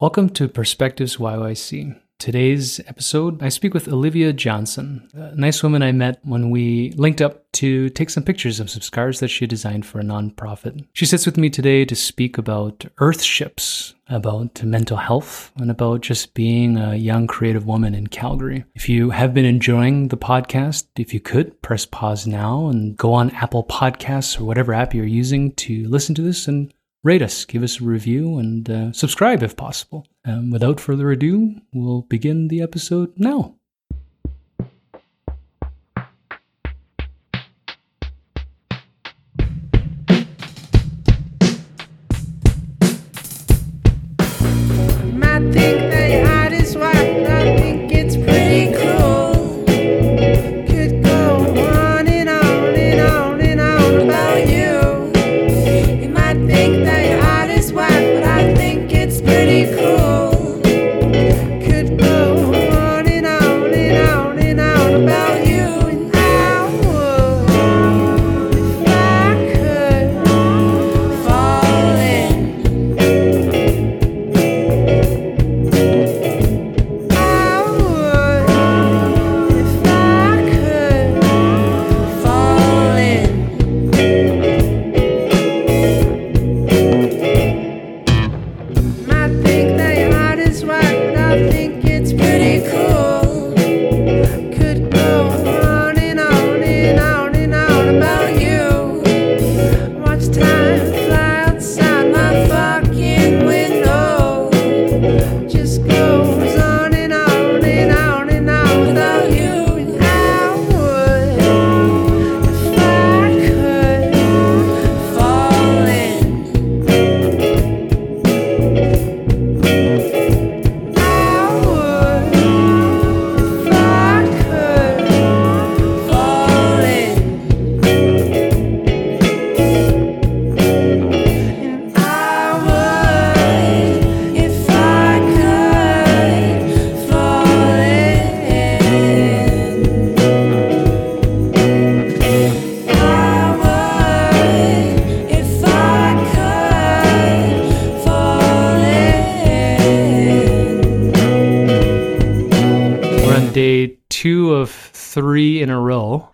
Welcome to Perspectives YYC. Today's episode, I speak with Olivia Johnson, a nice woman I met when we linked up to take some pictures of some scars that she designed for a nonprofit. She sits with me today to speak about earthships, about mental health, and about just being a young creative woman in Calgary. If you have been enjoying the podcast, if you could press pause now and go on Apple Podcasts or whatever app you're using to listen to this and rate us, give us a review, and uh, subscribe if possible. Um, without further ado, we'll begin the episode now.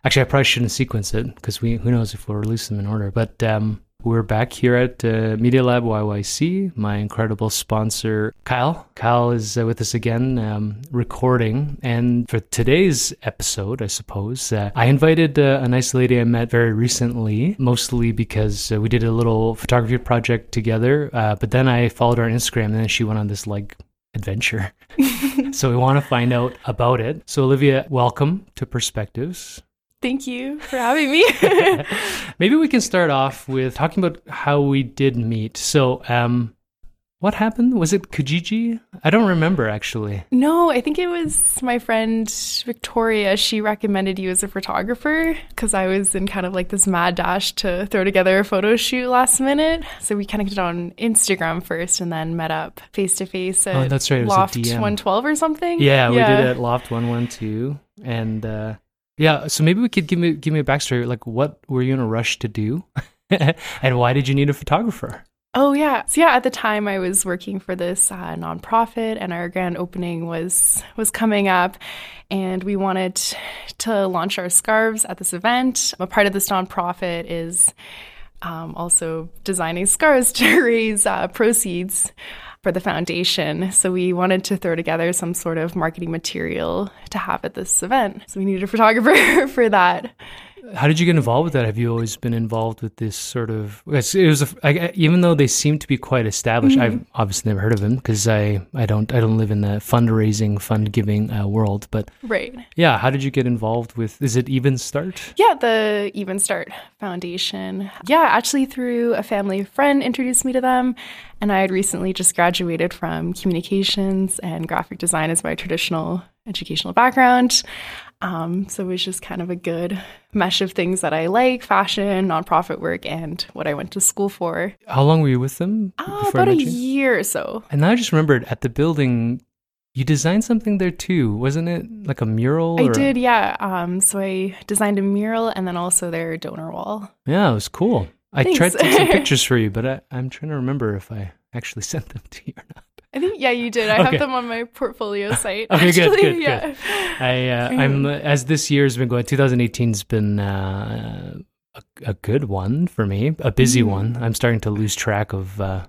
Actually, I probably shouldn't sequence it because we who knows if we'll release them in order. But um, we're back here at uh, Media Lab YYC. My incredible sponsor, Kyle. Kyle is uh, with us again, um, recording. And for today's episode, I suppose, uh, I invited uh, a nice lady I met very recently, mostly because uh, we did a little photography project together. Uh, but then I followed her on Instagram, and then she went on this like adventure. so we want to find out about it. So Olivia, welcome to Perspectives. Thank you for having me. Maybe we can start off with talking about how we did meet. So, um, what happened? Was it Kijiji? I don't remember actually. no, I think it was my friend Victoria. She recommended you as a photographer because I was in kind of like this mad dash to throw together a photo shoot last minute. So we connected on Instagram first and then met up face to face at Oh, that's right, it was a Loft 112 or something. Yeah, we did it at Loft One One Two, and uh, yeah. So maybe we could give me give me a backstory. Like, what were you in a rush to do, and why did you need a photographer? Oh yeah. So yeah, at the time I was working for this uh, nonprofit, and our grand opening was was coming up, and we wanted to launch our scarves at this event. A part of this nonprofit is um, also designing scarves to raise uh, proceeds for the foundation. So we wanted to throw together some sort of marketing material to have at this event. So we needed a photographer for that. How did you get involved with that? Have you always been involved with this sort of? It was a, I, even though they seem to be quite established. I've obviously never heard of them because I, I don't I don't live in the fundraising fund giving uh, world. But Right. yeah, how did you get involved with? Is it Even Start? Yeah, the Even Start Foundation. Yeah, actually, through a family friend introduced me to them. And I had recently just graduated from communications and graphic design as my traditional educational background. Um, so it was just kind of a good mesh of things that I like fashion, nonprofit work, and what I went to school for. How long were you with them? I about a year or so. And I just remembered at the building, you designed something there too, wasn't it? Like a mural? I or- did, yeah. Um, so I designed a mural and then also their donor wall. Yeah, it was cool. I tried to take some pictures for you, but I, I'm trying to remember if I actually sent them to you or not. I think yeah, you did. I Okay. have them on my portfolio site. Okay, actually. good, yeah. good. I uh, I'm as this year's been going. 2018's been uh, a, a good one for me, a busy Mhm. one. I'm starting to lose track of uh,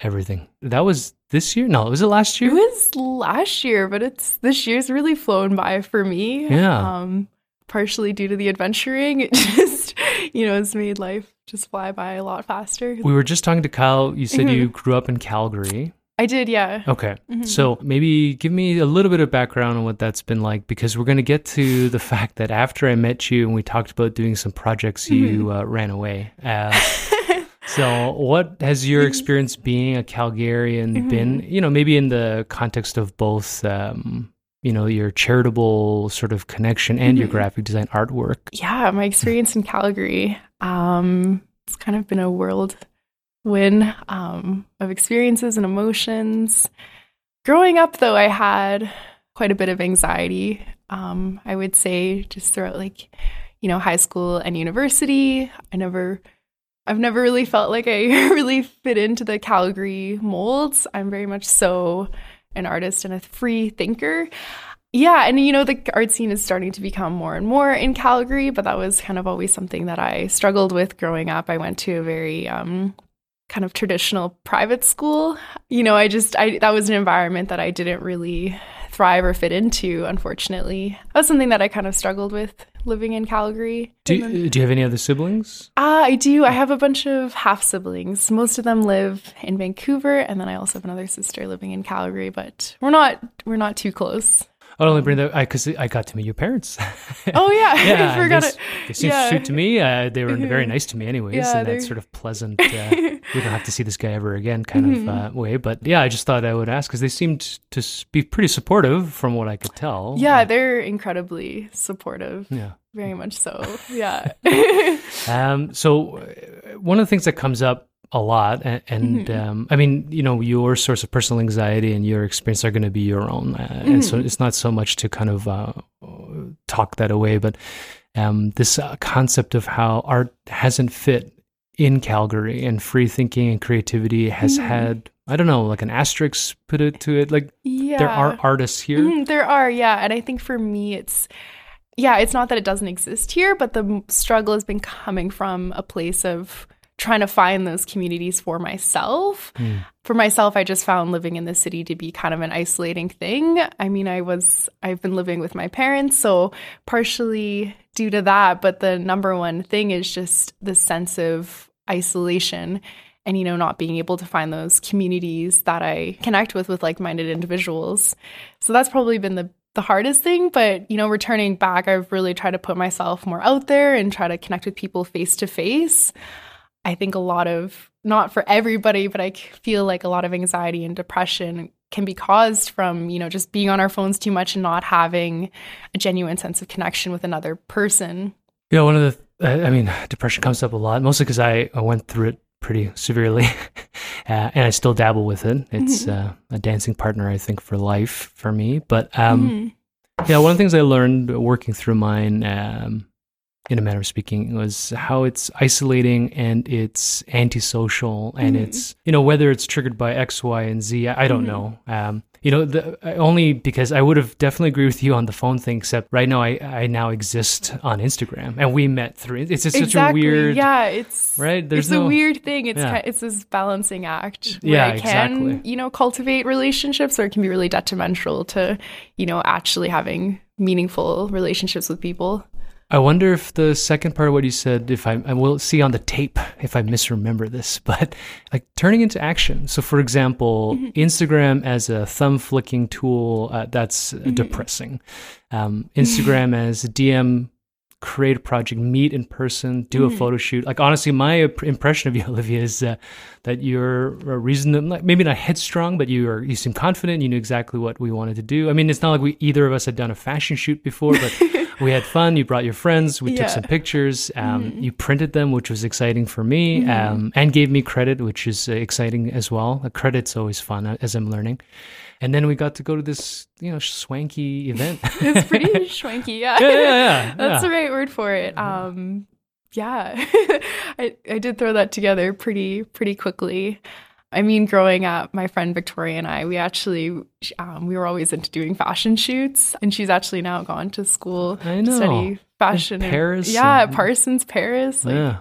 everything. That was this year? No, it was it last year? It was last year, but it's this year's really flown by for me. Yeah. Um, partially due to the adventuring, it just you know has made life just fly by a lot faster. We were just talking to Kyle. You said you grew up in Calgary. I did, yeah. Okay. Mhm. So maybe give me a little bit of background on what that's been like because we're going to get to the fact that after I met you and we talked about doing some projects, you uh, ran away. Uh, so what has your experience being a Calgarian been, you know, maybe in the context of both, um, you know, your charitable sort of connection and your Mhm. graphic design artwork? yeah, my experience in Calgary. Um, it's kind of been a whirlwind um, of experiences and emotions. Growing up, though, I had quite a bit of anxiety. Um, I would say just throughout, like, you know, high school and university. I never, I've never really felt like I really fit into the Calgary molds. I'm very much so an artist and a free thinker. Yeah, and you know, the art scene is starting to become more and more in Calgary, but that was kind of always something that I struggled with growing up. I went to a very um, kind of traditional private school. You know, I just, I that was an environment that I didn't really thrive or fit into, unfortunately. That was something that I kind of struggled with living in Calgary. Do you, do you have any other siblings? Ah, I do. I have a bunch of half siblings. Most of them live in Vancouver, and then I also have another sister living in Calgary. But we're not we're not too close. I'll only bring that because I, got to meet your parents. Oh yeah, yeah, I forgot they, it. They seem Yeah. to suit to me. Uh, they were very nice to me, anyways, Yeah, in that sort of pleasant. Uh, we don't have to see this guy ever again kind Mm-hmm. of uh, way. But yeah, I just thought I would ask because they seemed to be pretty supportive from what I could tell. Yeah, Uh, they're incredibly supportive. yeah. Very much so. Yeah. Um, so uh, one of the things that comes up a lot, and, and Mm-hmm. um, I mean, you know, your source of personal anxiety and your experience are going to be your own, uh, and so Mm-hmm. it's not so much to kind of uh, talk that away, but um, this uh, concept of how art hasn't fit in Calgary and free thinking and creativity has Mhm. had, I don't know, like an asterisk put it to it. Like yeah. there are artists here. Mhm, there are, yeah. And I think for me, it's, yeah, it's not that it doesn't exist here, but the struggle has been coming from a place of trying to find those communities for myself. Mm. For myself, I just found living in the city to be kind of an isolating thing. I mean, I was, I've been living with my parents, so partially due to that, but the number one thing is just the sense of isolation and, you know, not being able to find those communities that I connect with, with like minded individuals. So that's probably been the the hardest thing, but you know, returning back, I've really tried to put myself more out there and try to connect with people face to face. I think a lot of not for everybody, but I feel like a lot of anxiety and depression can be caused from, you know, just being on our phones too much and not having a genuine sense of connection with another person. Yeah, one of the, I mean, depression comes up a lot, mostly because I, I went through it pretty severely, uh, and I still dabble with it. It's uh, a dancing partner, I think, for life for me. But um, Mhm. yeah, one of the things I learned working through mine, um, in a manner of speaking, was how it's isolating and it's antisocial, and Mhm. it's you know whether it's triggered by X, Y, and Z, I I don't Mhm. know. Um, you know, the, only because I would have definitely agreed with you on the phone thing. Except right now, I I now exist on Instagram, and we met through. It's just such exactly. a weird, yeah, it's right? There's it's no a weird thing. It's Yeah. ki- it's this balancing act. Where Yeah, I can, exactly. you know, cultivate relationships, or it can be really detrimental to, you know, actually having meaningful relationships with people. I wonder if the second part of what you said, if I, I will see on the tape if I misremember this, but like turning into action. So, for example, Mm-hmm. Instagram as a thumb flicking tool, uh, that's uh, Mm-hmm. depressing. Um, Instagram as a DM, create a project, meet in person, do a Mm-hmm. photo shoot. Like, honestly, my impression of you, Olivia, is uh, that you're a reason, like, maybe not headstrong, but you are, you seem confident. You knew exactly what we wanted to do. I mean, it's not like we either of us had done a fashion shoot before, but we had fun. You brought your friends. We took Yeah. Mm-hmm. some pictures. Um, You printed them, which was exciting for me, um, and gave me credit, which is uh, exciting as well. A credit's always fun uh, as I'm learning. And then we got to go to this, you know, swanky event. It's pretty swanky, yeah. yeah, yeah, yeah. That's the right word for it. Um, yeah, I I did throw that together pretty pretty quickly. I mean, growing up, my friend Victoria and I, we actually, um, we were always into doing fashion shoots, and she's actually now gone to school to study fashion in Paris Yeah, and- Parsons, Paris. Like, yeah.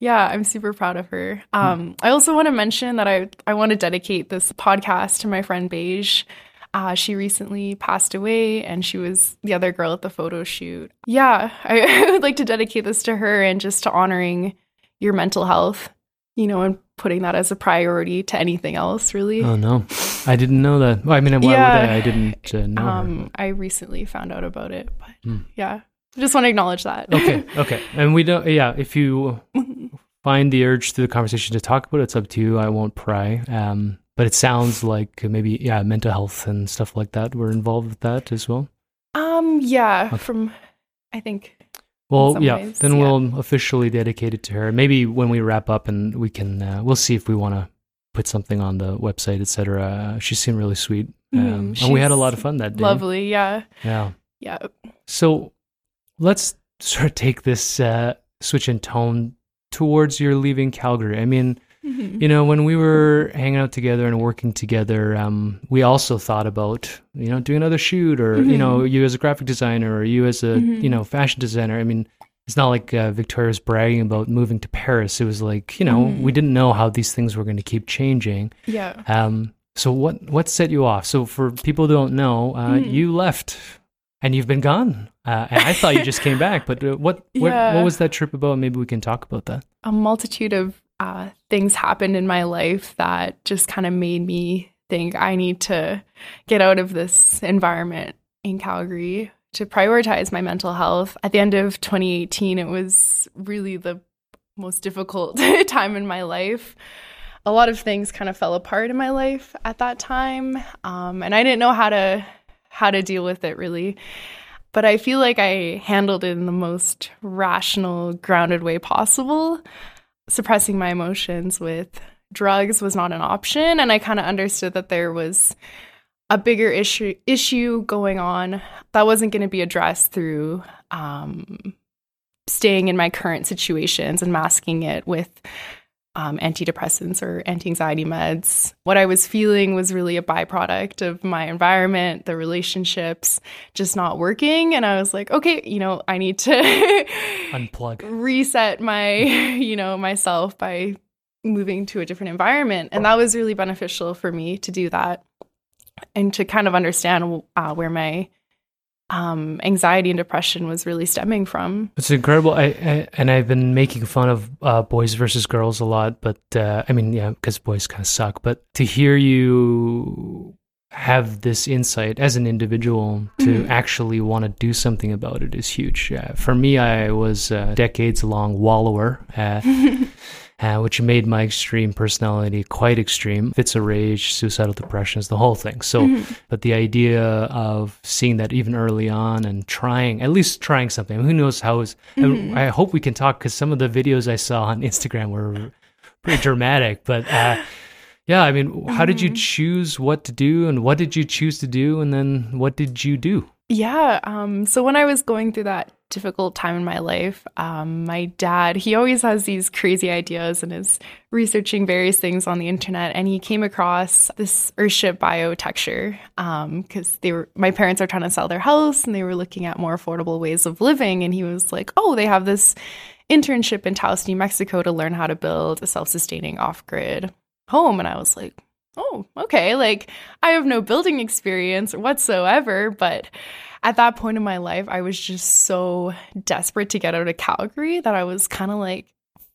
yeah, I'm super proud of her. Um, I also want to mention that I I want to dedicate this podcast to my friend Beige. Uh, she recently passed away, and she was the other girl at the photo shoot. Yeah, I, I would like to dedicate this to her and just to honoring your mental health, you know, and putting that as a priority to anything else, really. Oh no, I didn't know that. Well, I mean, why Yeah. would I? I didn't uh, know. um, I recently found out about it, but Hmm. yeah, I just want to acknowledge that. okay, okay, and we don't. Yeah, if you find the urge through the conversation to talk about it, it's up to you. I won't pry. Um, but it sounds like maybe yeah, mental health and stuff like that were involved with that as well. um, yeah, Okay. from I think Well, yeah, ways, then yeah. we'll officially dedicate it to her. Maybe when we wrap up, and we can uh, we'll see if we want to put something on the website, etc. She seemed really sweet, um, Mhm, and we had a lot of fun that day. lovely. Yeah, Yeah. yeah. So let's sort of take this uh, switch in tone towards your leaving Calgary. I mean, Mhm. you know, when we were hanging out together and working together, um, we also thought about, you know, doing another shoot or, you know, you as a graphic designer or you as a, Mhm. you know, fashion designer. I mean, it's not like uh, Victoria's bragging about moving to Paris. It was like, you know, we didn't know how these things were going to keep changing. Yeah. Um, so what what set you off? So for people who don't know, uh, you left and you've been gone. Uh, and I thought you just came back, but uh, what what, Yeah. what was that trip about? Maybe we can talk about that. A multitude of uh, things happened in my life that just kind of made me think I need to get out of this environment in Calgary to prioritize my mental health. At the end of 2018, it was really the most difficult time in my life. A lot of things kind of fell apart in my life at that time, um, and I didn't know how to how to deal with it really. But I feel like I handled it in the most rational, grounded way possible. Suppressing my emotions with drugs was not an option, and I kind of understood that there was a bigger issue issue going on that wasn't going to be addressed through um, staying in my current situations and masking it with um, antidepressants or anti-anxiety meds. What I was feeling was really a byproduct of my environment, the relationships just not working, and I was like, okay, you know, I need to Unplug. reset my, you know, myself by moving to a different environment, and that was really beneficial for me to do that and to kind of understand uh, where my um, anxiety and depression was really stemming from. It's incredible. I, I and I've been making fun of uh, boys versus girls a lot, but uh, I mean, yeah, because boys kind of suck. But to hear you have this insight as an individual to Mhm. actually want to do something about it is huge. Uh, for me, I was a decades long wallower. Uh, uh, which made my extreme personality quite extreme. Fits of rage, suicidal depressions, the whole thing. So, Mhm. but the idea of seeing that even early on and trying, at least trying something, who knows how is, Mhm. and I hope we can talk because some of the videos I saw on Instagram were pretty dramatic, but, uh, yeah, I mean, how did you Mhm. choose what to do and what did you choose to do? And then what did you do? Yeah. Um, so when I was going through that difficult time in my life, um, my dad, he always has these crazy ideas and is researching various things on the internet. And he came across this Earthship Biotecture Um, because they were my parents are trying to sell their house and they were looking at more affordable ways of living. And he was like, "Oh, they have this internship in Taos, New Mexico, to learn how to build a self-sustaining off-grid home." And I was like, oh, okay. Like, I have no building experience whatsoever. But at that point in my life, I was just so desperate to get out of Calgary that I was kind of like,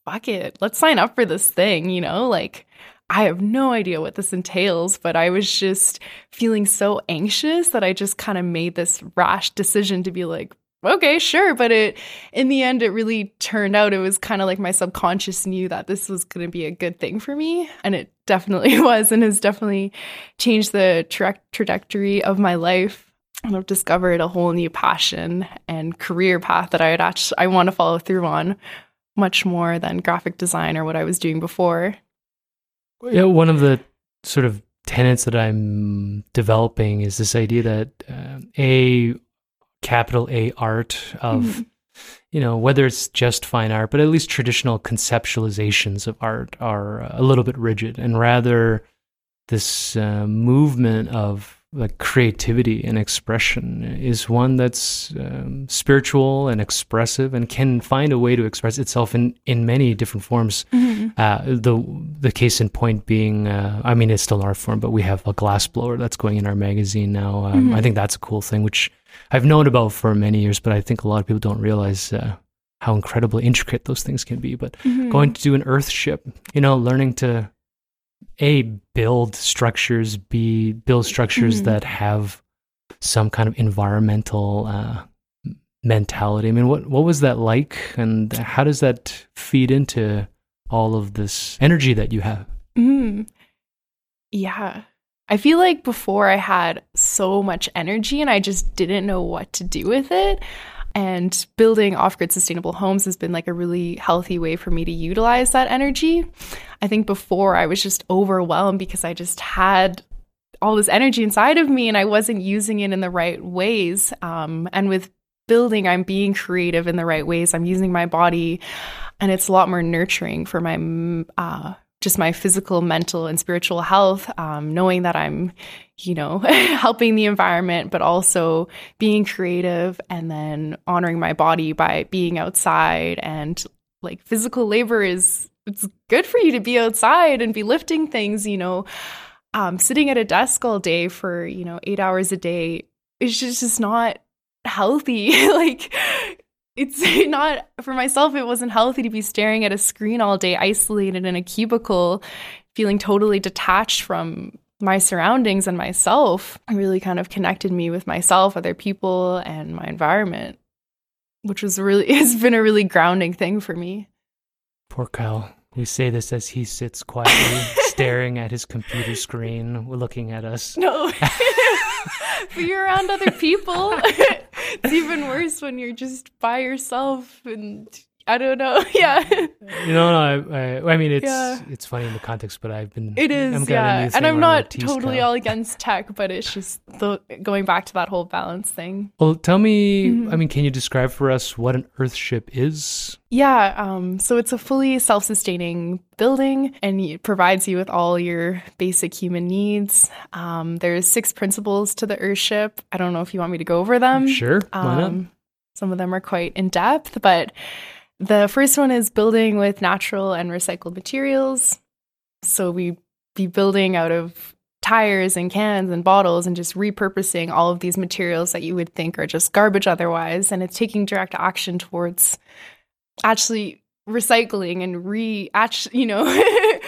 fuck it, let's sign up for this thing, you know? Like, I have no idea what this entails, but I was just feeling so anxious that I just kind of made this rash decision to be like, okay, sure. But it, in the end, it really turned out it was kind of like my subconscious knew that this was going to be a good thing for me. And it definitely was and has definitely changed the tra- trajectory of my life. And I've discovered a whole new passion and career path that I would actually, I want to follow through on much more than graphic design or what I was doing before. Yeah, one of the sort of tenets that I'm developing is this idea that uh, a capital A art of Mhm. you know, whether it's just fine art, but at least traditional conceptualizations of art are a little bit rigid, and rather this uh, movement of like creativity and expression is one that's um, spiritual and expressive and can find a way to express itself in, in many different forms. Uh, the the case in point being, uh, I mean, it's still art form, but we have a glass blower that's going in our magazine now. Um, I think that's a cool thing, which I've known about for many years, but I think a lot of people don't realize uh, how incredibly intricate those things can be. But going to do an earth ship, you know, learning to a build structures, b build structures that have some kind of environmental uh, mentality. I mean, what what was that like, and how does that feed into all of this energy that you have? Mm. Yeah. I feel like before I had so much energy and I just didn't know what to do with it. And building off grid sustainable homes has been like a really healthy way for me to utilize that energy. I think before I was just overwhelmed because I just had all this energy inside of me and I wasn't using it in the right ways. Um, and with building, I'm being creative in the right ways. I'm using my body, and it's a lot more nurturing for my uh, just my physical, mental, and spiritual health. Um, knowing that I'm, you know, helping the environment, but also being creative, and then honoring my body by being outside and like physical labor is it's good for you to be outside and be lifting things. You know, um, sitting at a desk all day for you know eight hours a day is just, just not healthy. like it's not for myself it wasn't healthy to be staring at a screen all day isolated in a cubicle feeling totally detached from my surroundings and myself it really kind of connected me with myself other people and my environment which was really has been a really grounding thing for me Poor Kyle. We say this as he sits quietly, staring at his computer screen, looking at us. no but you're around other people it's even worse when you're just by yourself and i don't know yeah You know, no, I, I, I mean, it's Yeah. it's funny in the context, but I've been It is, I'm yeah. And I'm not totally all against tech, but it's just the going back to that whole balance thing. Well, tell me. Mm-hmm. I mean, can you describe for us what an Earth ship is? Yeah, um, so it's a fully self-sustaining building, and it provides you with all your basic human needs. Um, there's six principles to the Earthship. I don't know if you want me to go over them. Sure, why not? Um, some of them are quite in depth, but the first one is building with natural and recycled materials. So we be building out of tires and cans and bottles and just repurposing all of these materials that you would think are just garbage otherwise. And it's taking direct action towards actually recycling and re, actually, you know,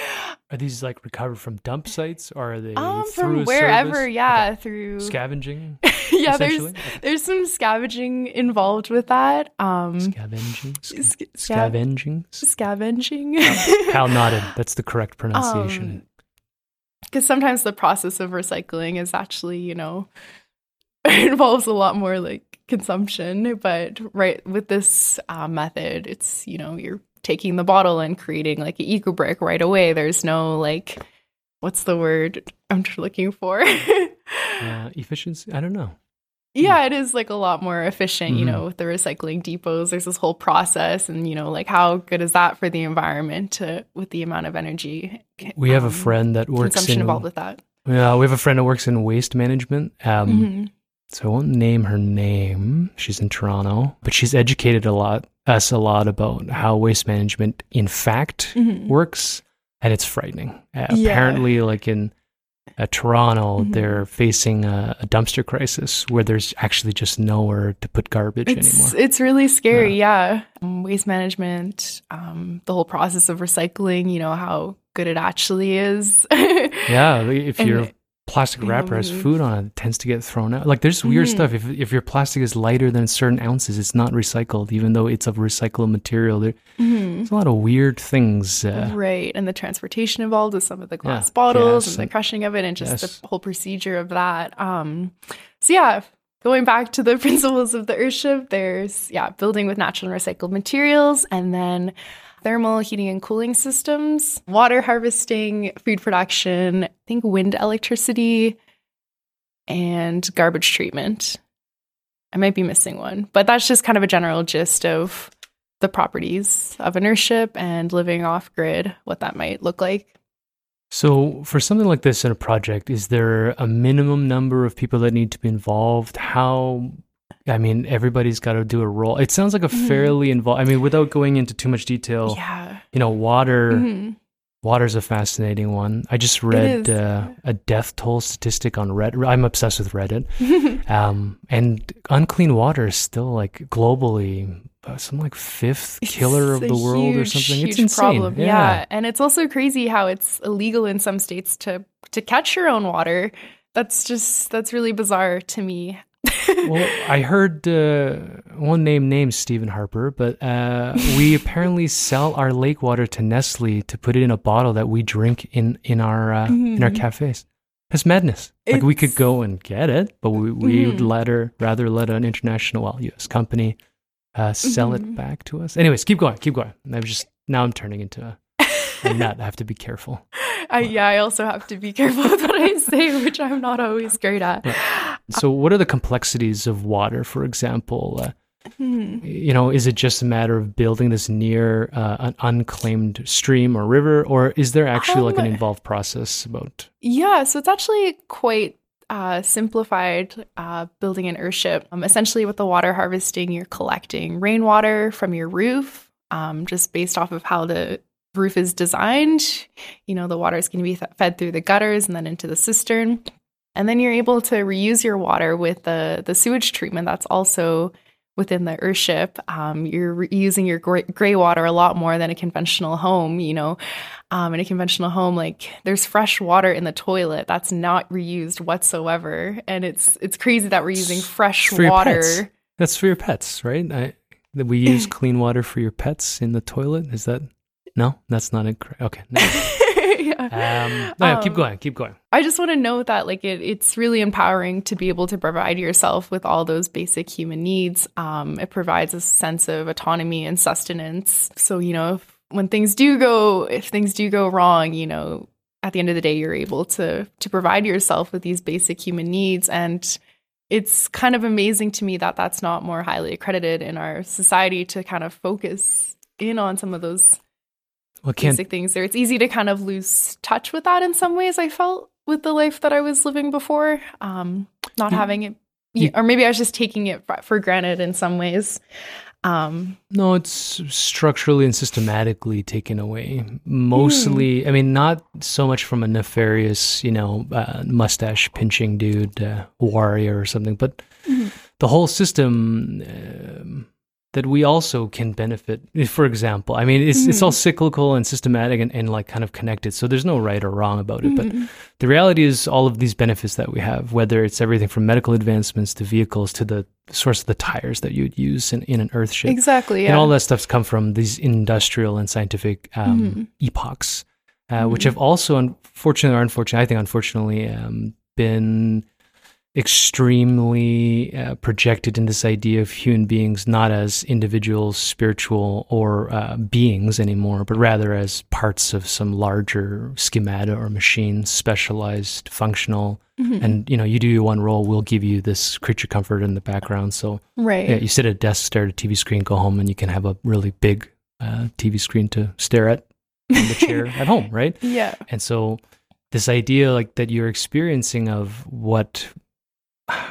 Are these like recovered from dump sites, or are they um, from wherever, service? yeah, through scavenging? yeah, there's essentially? there's some scavenging involved with that. Um, Scavenging. Sca- sc- scav- scavenging. scavenging. Kyle nodded. That's the correct pronunciation. Because sometimes the process of recycling is actually, you know, involves a lot more like consumption. But right with this uh, method, it's, you know, you're taking the bottle and creating like an eco brick right away. There's no like, what's the word I'm looking for? uh, efficiency. I don't know. Yeah, it is like a lot more efficient, you Mhm. know, with the recycling depots. There's this whole process, and you know, like how good is that for the environment to, with the amount of energy? We have a um, friend that works consumption in. involved with that. Yeah, we have a friend that works in waste management. Um, Mhm. So I won't name her name. She's in Toronto, but she's educated a lot us a lot about how waste management in fact Mhm. works, and it's frightening. Uh, Yeah. Apparently, like in uh, Toronto, Mhm. they're facing a, a dumpster crisis where there's actually just nowhere to put garbage It's anymore. it's really scary, yeah. Um, waste management, um, the whole process of recycling. You know how good it actually is. Yeah, if And your plastic wrapper has food on it, it tends to get thrown out. Like there's weird Mhm. stuff. If if your plastic is lighter than certain ounces, it's not recycled, even though it's of recycled material. There, Mhm. there's a lot of weird things. Uh, Right, and the transportation involved with some of the glass Yeah, bottles gas and the crushing of it, and just Yes. the whole procedure of that. Um, so yeah, going back to the principles of the Earthship, there's yeah, building with natural and recycled materials, and then thermal heating and cooling systems, water harvesting, food production, I think wind electricity, and garbage treatment. I might be missing one, but that's just kind of a general gist of the properties of an earthship and living off grid, what that might look like. So, for something like this in a project, is there a minimum number of people that need to be involved? How, I mean, everybody's got to do a role. It sounds like a fairly involved, I mean, without going into too much detail, Yeah. you know, water. Mhm. Water's a fascinating one. I just read uh, a death toll statistic on Reddit. I'm obsessed with Reddit. um, and unclean water is still like globally uh, some like fifth killer of the world or huge, something. It's insane. problem. Yeah. and it's also crazy how it's illegal in some states to to catch your own water. That's just that's really bizarre to me. well, I heard uh, one name named Stephen Harper, but uh, we apparently sell our lake water to Nestle to put it in a bottle that we drink in in our uh, in our cafes. That's madness. Like we could Mm-hmm. Go and get it, but we we would Mhm. rather rather let an international, well, U.S. company uh, sell it Mhm. back to us. Anyways, keep going, keep going. I'm just now I'm turning into a, a nut. I have to be careful. I, yeah, I also have to be careful with what I say, which I'm not always great at. So, what are the complexities of water, for example? Uh, Hmm. you know, is it just a matter of building this near uh, an unclaimed stream or river, or is there actually like an Um, involved process about? Yeah, so it's actually quite uh, simplified uh, building an earthship. Um, essentially, with the water harvesting, you're collecting rainwater from your roof, um, just based off of how the roof is designed. You know, the water is going to be th- fed through the gutters and then into the cistern, and then you're able to reuse your water with the the sewage treatment that's also within the earthship. Um, you're re- using your gray, gray water a lot more than a conventional home. You know, um, in a conventional home, like there's fresh water in the toilet that's not reused whatsoever, and it's it's crazy that we're using fresh for water. That's for your pets, right? I, that we use clean water for your pets in the toilet. Is that no? That's not incorrect. Okay. No. Yeah. Um, no, yeah, keep Um, going. Keep going. I just want to note that like it, it's really empowering to be able to provide yourself with all those basic human needs. Um, it provides a sense of autonomy and sustenance. So you know, if, when things do go, if things do go wrong, you know, at the end of the day, you're able to to provide yourself with these basic human needs and. It's kind of amazing to me that that's not more highly accredited in our society to kind of focus in on some of those Well, can't basic things there. It's easy to kind of lose touch with that in some ways. I felt with the life that I was living before, um, not You- having it, you- or maybe I was just taking it for, granted in some ways. Um, No, it's structurally and systematically taken away. Mostly, I mean, not so much from a nefarious, you know, uh, mustache pinching dude, uh, warrior or something, but the whole system um, that we also can benefit. For example, I mean, it's it's all cyclical and systematic and, and like kind of connected. So there's no right or wrong about it. But the reality is, all of these benefits that we have, whether it's everything from medical advancements to vehicles to the source of the tires that you'd use in, in an Earthship exactly. Yeah. and all that stuff's come from these industrial and scientific um, Mm-hmm. epochs, uh, which have also, unfortunately or unfortunately, I think unfortunately, um, been extremely uh, projected in this idea of human beings not as individuals, spiritual, or uh, beings anymore, but rather as parts of some larger schemata or machine, specialized, functional. Mm-hmm. And you know, you do your one role, we'll give you this creature comfort in the background. So right. yeah, you sit at a desk, stare at a TV screen, go home, and you can have a really big uh, TV screen to stare at in the chair at home, right? Yeah. And so, this idea, like that, you're experiencing of what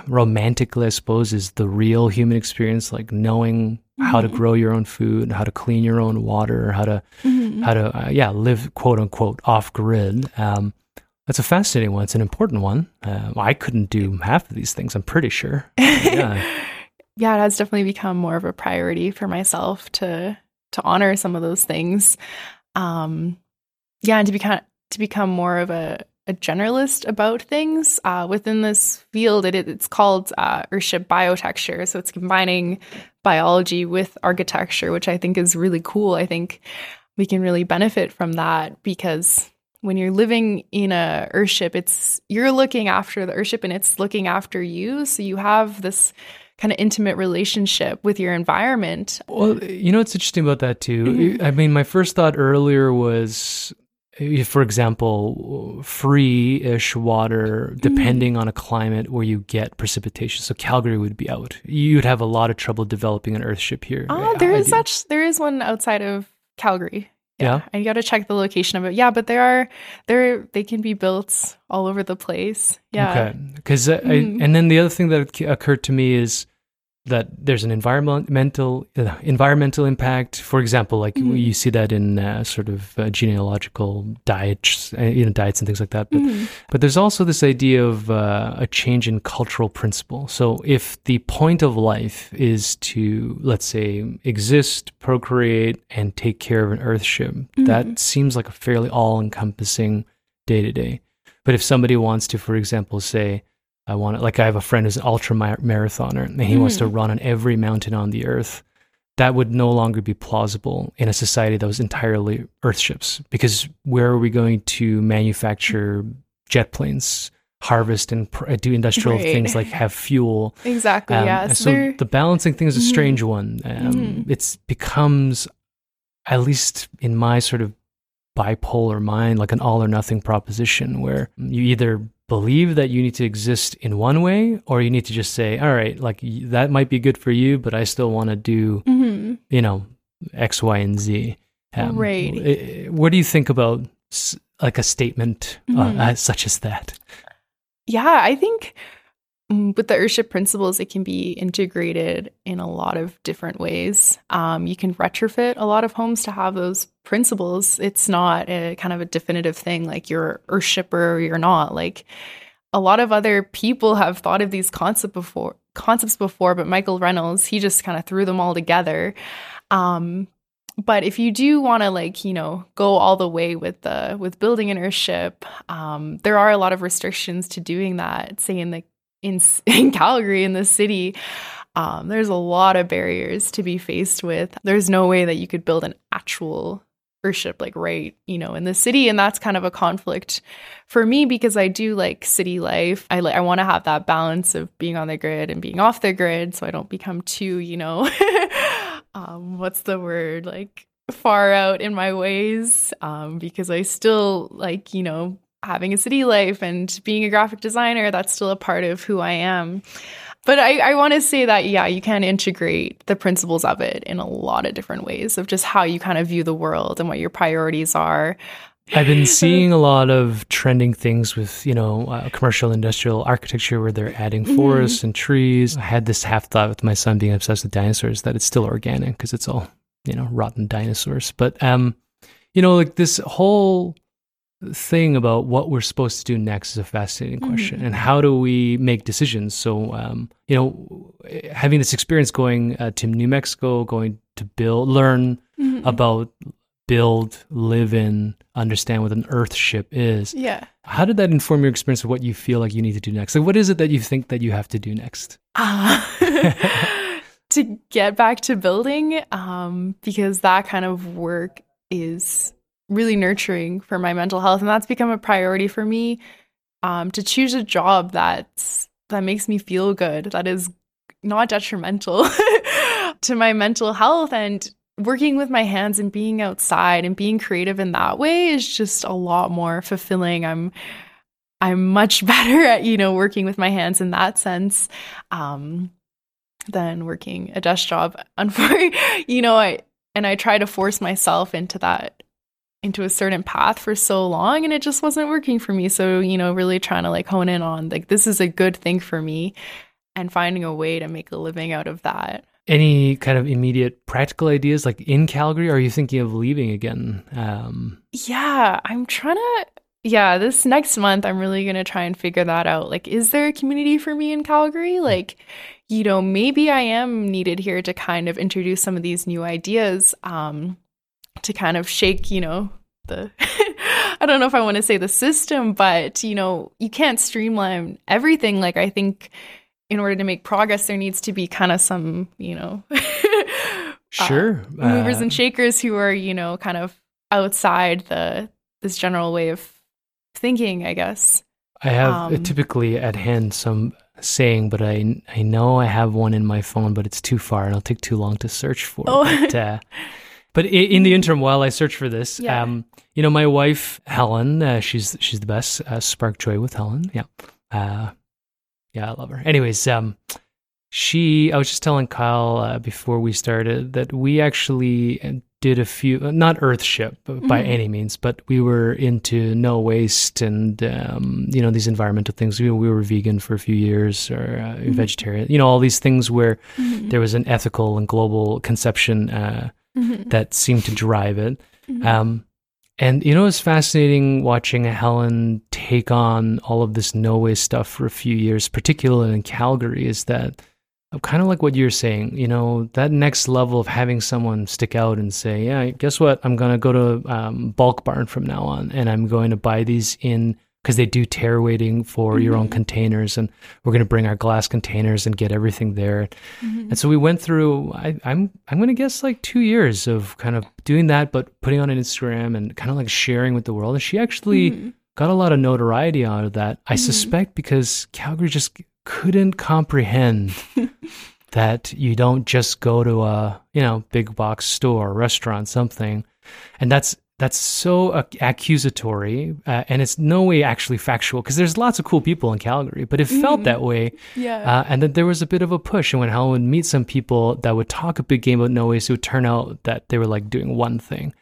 romantically, I suppose, is the real human experience, like knowing how to Mhm. grow your own food, how to clean your own water, how to Mhm. how to uh, yeah live quote unquote off grid. Um, that's a fascinating one. It's an important one. Uh, I couldn't do half of these things. I'm pretty sure. Yeah. yeah, it has definitely become more of a priority for myself to to honor some of those things. Um, yeah, and to become to become more of a, a generalist about things uh, within this field. It, it's called uh, Earthship Biotecture, so it's combining biology with architecture, which I think is really cool. I think we can really benefit from that because when you're living in a earthship, it's you're looking after the earthship and it's looking after you. So you have this kind of intimate relationship with your environment. Well, you know what's interesting about that too? Mhm. I mean, my first thought earlier was for example, free-ish water, Mm-hmm. depending on a climate where you get precipitation. So Calgary would be out. You'd have a lot of trouble developing an Earthship here. Oh, there I is do. such there is one outside of Calgary. Yeah? I got to check the location of it. Yeah, but there are there they can be built all over the place. Yeah. Okay. Because Mhm. and then the other thing that occurred to me is that there's an environmental uh, environmental impact. For example, like Mhm. you see that in uh, sort of uh, genealogical diets, uh, you know, diets and things like that. But Mhm. but there's also this idea of uh, a change in cultural principle. So if the point of life is to, let's say, exist, procreate, and take care of an Earthship, that seems like a fairly all-encompassing day to day. But if somebody wants to, for example, say, I want to, like I have a friend who's an ultra marathoner and he wants to run on every mountain on the earth, that would no longer be plausible in a society that was entirely earthships. Because where are we going to manufacture jet planes, harvest and pr- do industrial Right. things like have fuel? Exactly. Um, yeah. so So the balancing thing is a Mhm. strange one. Um, Mhm. It's becomes, at least in my sort of bipolar mind, like an all or nothing proposition where you either believe that you need to exist in one way or you need to just say, all right, like that might be good for you, but I still want to do, Mhm. you know, X, Y, and Z. Right. eh, What do you think about like a statement uh, Mhm. as such as that? Yeah, I think with the Earthship principles, it can be integrated in a lot of different ways. Um, you can retrofit a lot of homes to have those principles. It's not a kind of a definitive thing like you're Earthshipper or you're not. Like a lot of other people have thought of these concept before concepts before, but Michael Reynolds, he just kind of threw them all together. Um, but if you do want to like you know go all the way with the with building an earthship um, there are a lot of restrictions to doing that say in the in, in calgary in the city um, there's a lot of barriers to be faced with. There's no way that you could build an actual earthship like right you know in the city and that's kind of a conflict for me because i do like city life. I like i want to have that balance of being on the grid and being off the grid so i don't become too you know um what's the word like far out in my ways um because i still like you know having a city life and being a graphic designer that's still a part of who i am but I, I want to say that, yeah, you can integrate the principles of it in a lot of different ways of just how you kind of view the world and what your priorities are. I've been seeing a lot of trending things with, you know, uh, commercial industrial architecture where they're adding Mm-hmm. forests and trees. I had this half thought with my son being obsessed with dinosaurs that it's still organic because it's all, you know, rotten dinosaurs. But, um, you know, like this whole thing about what we're supposed to do next is a fascinating question. And how do we make decisions? So, um, you know, having this experience going uh, to New Mexico, going to build, learn about build, live in, understand what an Earth ship is. Yeah. How did that inform your experience of what you feel like you need to do next? Like, what is it that you think that you have to do next? Uh, to get back to building, um, because that kind of work is really nurturing for my mental health, and that's become a priority for me. Um, to choose a job that's that makes me feel good, that is not detrimental to my mental health, and working with my hands and being outside and being creative in that way is just a lot more fulfilling. I'm I'm much better at you know working with my hands in that sense um, than working a desk job. Unfortunately, you know, I and I try to force myself into that into a certain path for so long and it just wasn't working for me. So, you know, really trying to like hone in on like this is a good thing for me and finding a way to make a living out of that. Any kind of immediate practical ideas, like in Calgary? Are you thinking of leaving again? Um, Yeah, I'm trying to. Yeah, this next month, I'm really going to try and figure that out. Like, is there a community for me in Calgary? Like, you know, maybe I am needed here to kind of introduce some of these new ideas um, to kind of shake, you know, the. I don't know if I want to say the system, but, you know, you can't streamline everything. Like, I think in order to make progress, there needs to be kind of some, you know, sure. movers Uh, and shakers who are you know kind of outside the this general way of thinking i guess I have uh, um, typically at hand some saying, but I I know I have one in my phone, but it's too far and it'll take too long to search for. Oh. But, uh, But in the interim, while I search for this, Yeah. um, you know, my wife Helen, uh, she's she's the best. Uh, Spark Joy with Helen, yeah, uh, yeah, I love her. Anyways, um, she, I was just telling Kyle uh, before we started that we actually uh, did a few, uh, not Earthship by Mhm. any means, but we were into no waste and um, you know these environmental things. We, we were vegan for a few years or uh, Mm-hmm. vegetarian, you know, all these things where Mhm. there was an ethical and global conception. Uh, Mhm. that seemed to drive it. Mhm. Um, and you know, it's fascinating watching Helen take on all of this no way stuff for a few years, particularly in Calgary, is that kind of like what you're saying, you know, that next level of having someone stick out and say, yeah, guess what? I'm going to go to um, Bulk Barn from now on and I'm going to buy these in because they do tare weighting for your own Mhm. containers and we're going to bring our glass containers and get everything there. Mhm. And so we went through. I, I'm I'm going to guess like two years of kind of doing that, but putting on an Instagram and kind of like sharing with the world. And she actually Mhm. got a lot of notoriety out of that. I Mhm. suspect because Calgary just couldn't comprehend that you don't just go to a you know big box store, restaurant, something, and that's that's so ac- accusatory, uh, and it's no way actually factual because there's lots of cool people in Calgary, but it felt Mhm. that way Yeah. uh, and then there was a bit of a push. And when Helen would meet some people that would talk a big game about no waste, it would turn out that they were like doing one thing.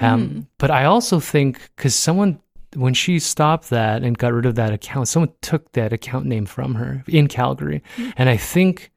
Um, Mhm. But I also think because someone, when she stopped that and got rid of that account, someone took that account name from her in Calgary. And I think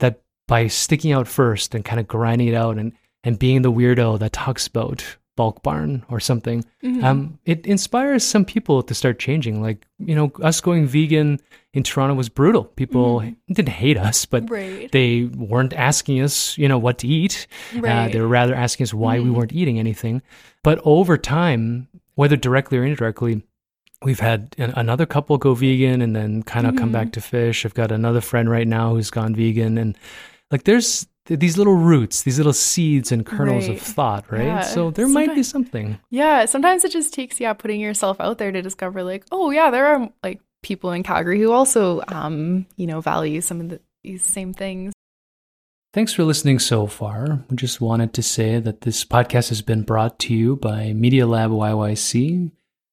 that by sticking out first and kind of grinding it out and, and being the weirdo that talks about bulk barn or something Mhm. um, it inspires some people to start changing. Like, you know, us going vegan in Toronto was brutal. People Mhm. didn't hate us, but right. they weren't asking us, you know, what to eat. Uh, they were rather asking us why we Mhm. weren't eating anything. But over time, whether directly or indirectly, we've had an, another couple go vegan and then kind of come Mhm. back to fish. I've got another friend right now who's gone vegan. And like, there's th- these little roots, these little seeds and kernels of thought, right? Yeah. So there might be something. Yeah, sometimes it just takes yeah putting yourself out there to discover like, oh yeah, there are like people in Calgary who also um, you know, value some of the, these same things. Thanks for listening so far. We just wanted to say that this podcast has been brought to you by Media Lab YYC.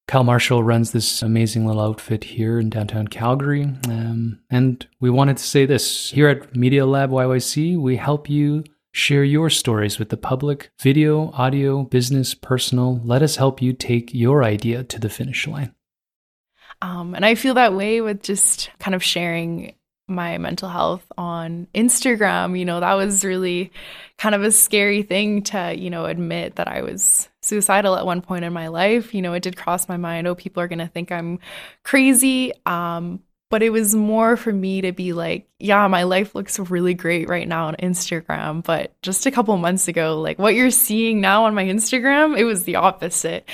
Kyle Marshall runs this amazing little outfit here in downtown Calgary. Um, and we wanted to say this here at Media Lab YYC, we help you share your stories with the public video, audio, business, personal. Let us help you take your idea to the finish line. Um, and I feel that way with just kind of sharing my mental health on Instagram. You know, that was really kind of a scary thing to, you know, admit that I was suicidal at one point in my life. You know, it did cross my mind, oh, people are going to think I'm crazy. Um, but it was more for me to be like, yeah, my life looks really great right now on Instagram. But just a couple months ago, like what you're seeing now on my Instagram, it was the opposite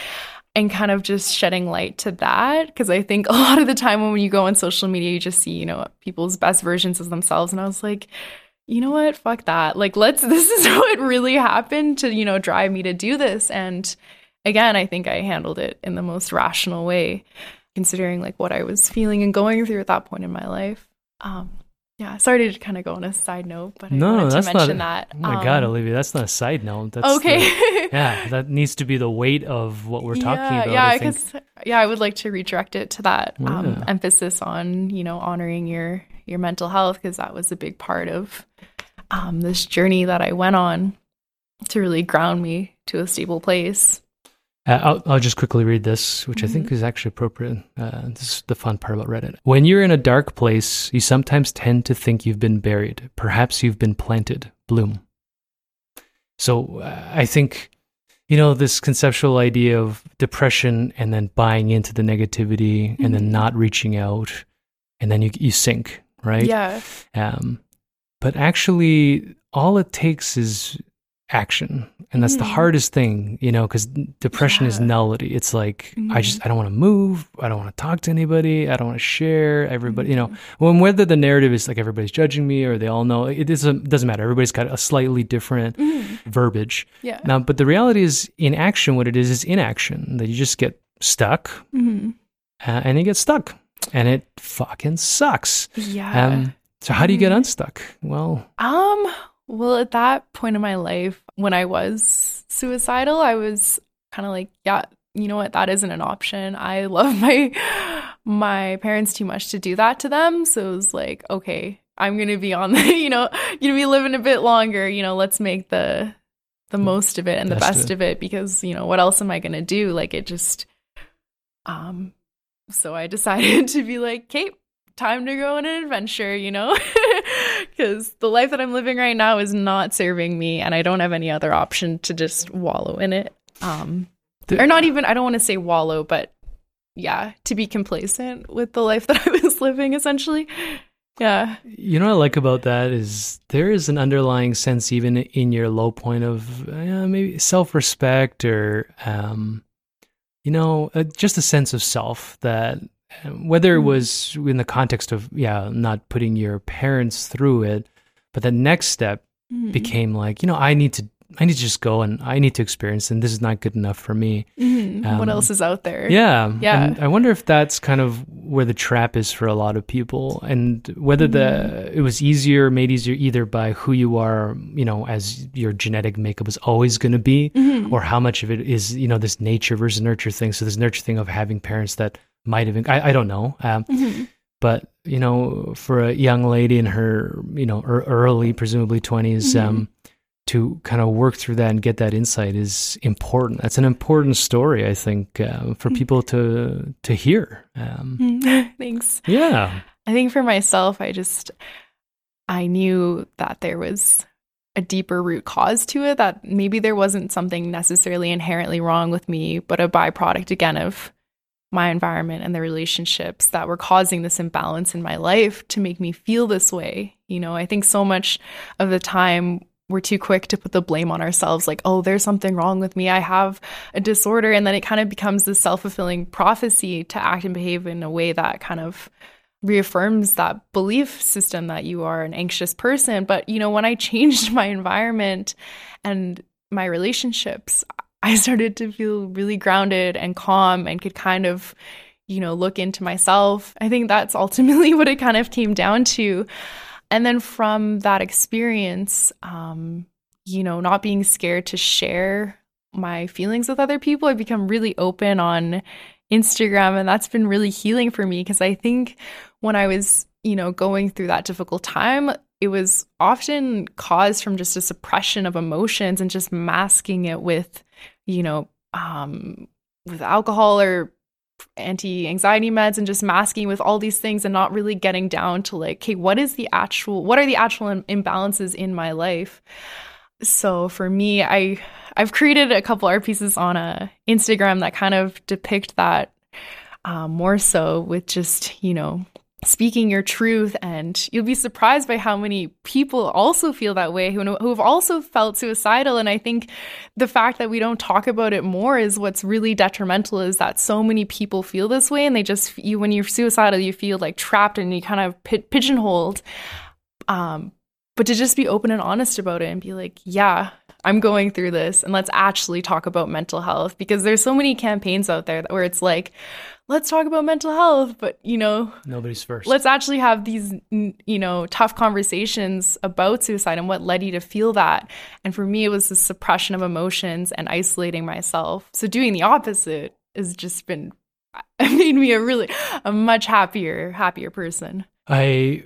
and kind of just shedding light to that because I think a lot of the time when you go on social media, you just see, you know, people's best versions of themselves. And I was like, you know what? Fuck that. Like, let's, this is what really happened to, you know, drive me to do this. And again, I think I handled it in the most rational way, considering like what I was feeling and going through at that point in my life. Um, yeah, sorry to kind of go on a side note, but I No, wanted that's to not. that. Oh my God, Um, Olivia, that's not a side note. That's okay. the- yeah, that needs to be the weight of what we're talking yeah, about. Yeah, I because yeah, I would like to redirect it to that um, emphasis on you know honoring your your mental health because that was a big part of um, this journey that I went on to really ground me to a stable place. Uh, I'll, I'll just quickly read this, which I think is actually appropriate. Uh, this is the fun part about Reddit. When you're in a dark place, you sometimes tend to think you've been buried. Perhaps you've been planted. Bloom. So uh, I think, you know, this conceptual idea of depression and then buying into the negativity and then Mhm. not reaching out and then you, you sink, right? Yeah, Um, but actually, all it takes is action, and that's the Mhm. hardest thing, you know, because depression is nullity. It's like I Mhm. just I don't want to move. I don't want to talk to anybody. I don't want to share. Everybody, you know, Mhm. when whether the narrative is like everybody's judging me or they all know it doesn't doesn't matter. Everybody's got a slightly different Mhm. verbiage. yeah, Now, but the reality is, in action, what it is is inaction. That you just get stuck, Mhm. uh, and you get stuck, and it fucking sucks. yeah. Um, so how do you get unstuck? Well, Um, well, at that point in my life, when I was suicidal, I was kind of like, yeah, you know what, that isn't an option. I love my my parents too much to do that to them. So it was like, okay, I'm gonna be on the, you know, gonna be living a bit longer. You know, let's make the the most of it and the Best of best of it because you know what else am I gonna do? Like it just, um, so I decided to be like, Kate, time to go on an adventure. You know, because the life that I'm living right now is not serving me, and I don't have any other option to just wallow in it. Um, The- or not even I don't want to say wallow, but yeah, to be complacent with the life that I was living essentially. Yeah. You know what I like about that is there is an underlying sense, even in your low point of uh, maybe self respect or, um, you know, uh, just a sense of self that whether it Mhm. was in the context of, yeah, not putting your parents through it, but the next step Mhm. became like, you know, I need to. I need to just go and I need to experience, and this is not good enough for me. Mhm. what um, else is out there? Yeah. Yeah. And I wonder if that's kind of where the trap is for a lot of people and whether the Mm-hmm. it was easier, made easier either by who you are, you know, as your genetic makeup is always going to be Mhm. or how much of it is, you know, this nature versus nurture thing. So this nurture thing of having parents that might have been, I, I don't know. Um, Mhm. but you know, for a young lady in her, you know, ear- early, presumably 20s, Mm-hmm. um, to kind of work through that and get that insight is important. That's an important story, I think, uh, for Mm-hmm. people to to hear. Um. Thanks. yeah, I think for myself, I just I knew that there was a deeper root cause to it that maybe there wasn't something necessarily inherently wrong with me, but a byproduct again of my environment and the relationships that were causing this imbalance in my life to make me feel this way. You know, I think so much of the time we're too quick to put the blame on ourselves like, oh, there's something wrong with me. I have a disorder. And then it kind of becomes this self fulfilling prophecy to act and behave in a way that kind of reaffirms that belief system that you are an anxious person. But, you know, when I changed my environment and my relationships, I started to feel really grounded and calm and could kind of, you know, look into myself. I think that's ultimately what it kind of came down to. And then from that experience, um, you know, not being scared to share my feelings with other people, I've become really open on Instagram. And that's been really healing for me because I think when I was, you know, going through that difficult time, it was often caused from just a suppression of emotions and just masking it with, you know, um, with alcohol or anti anxiety meds and just masking with all these things and not really getting down to like, okay, what is the actual, what are the actual im- imbalances in my life? So for me, I I've created a couple art pieces on a Instagram that kind of depict that um, more so with just you know speaking your truth and you'll be surprised by how many people also feel that way who, who have also felt suicidal. And i think the fact that we don't talk about it more is what's really detrimental is that so many people feel this way and they just you when you're suicidal you feel like trapped and you kind of pi- pigeonholed um but to just be open and honest about it and be like yeah i'm going through this and let's actually talk about mental health because there's so many campaigns out there where it's like let's talk about mental health but you know nobody's first. let's actually have these you know tough conversations about suicide and what led you to feel that. And for me it was the suppression of emotions and isolating myself. So doing the opposite has just been made me a really a much happier happier person. I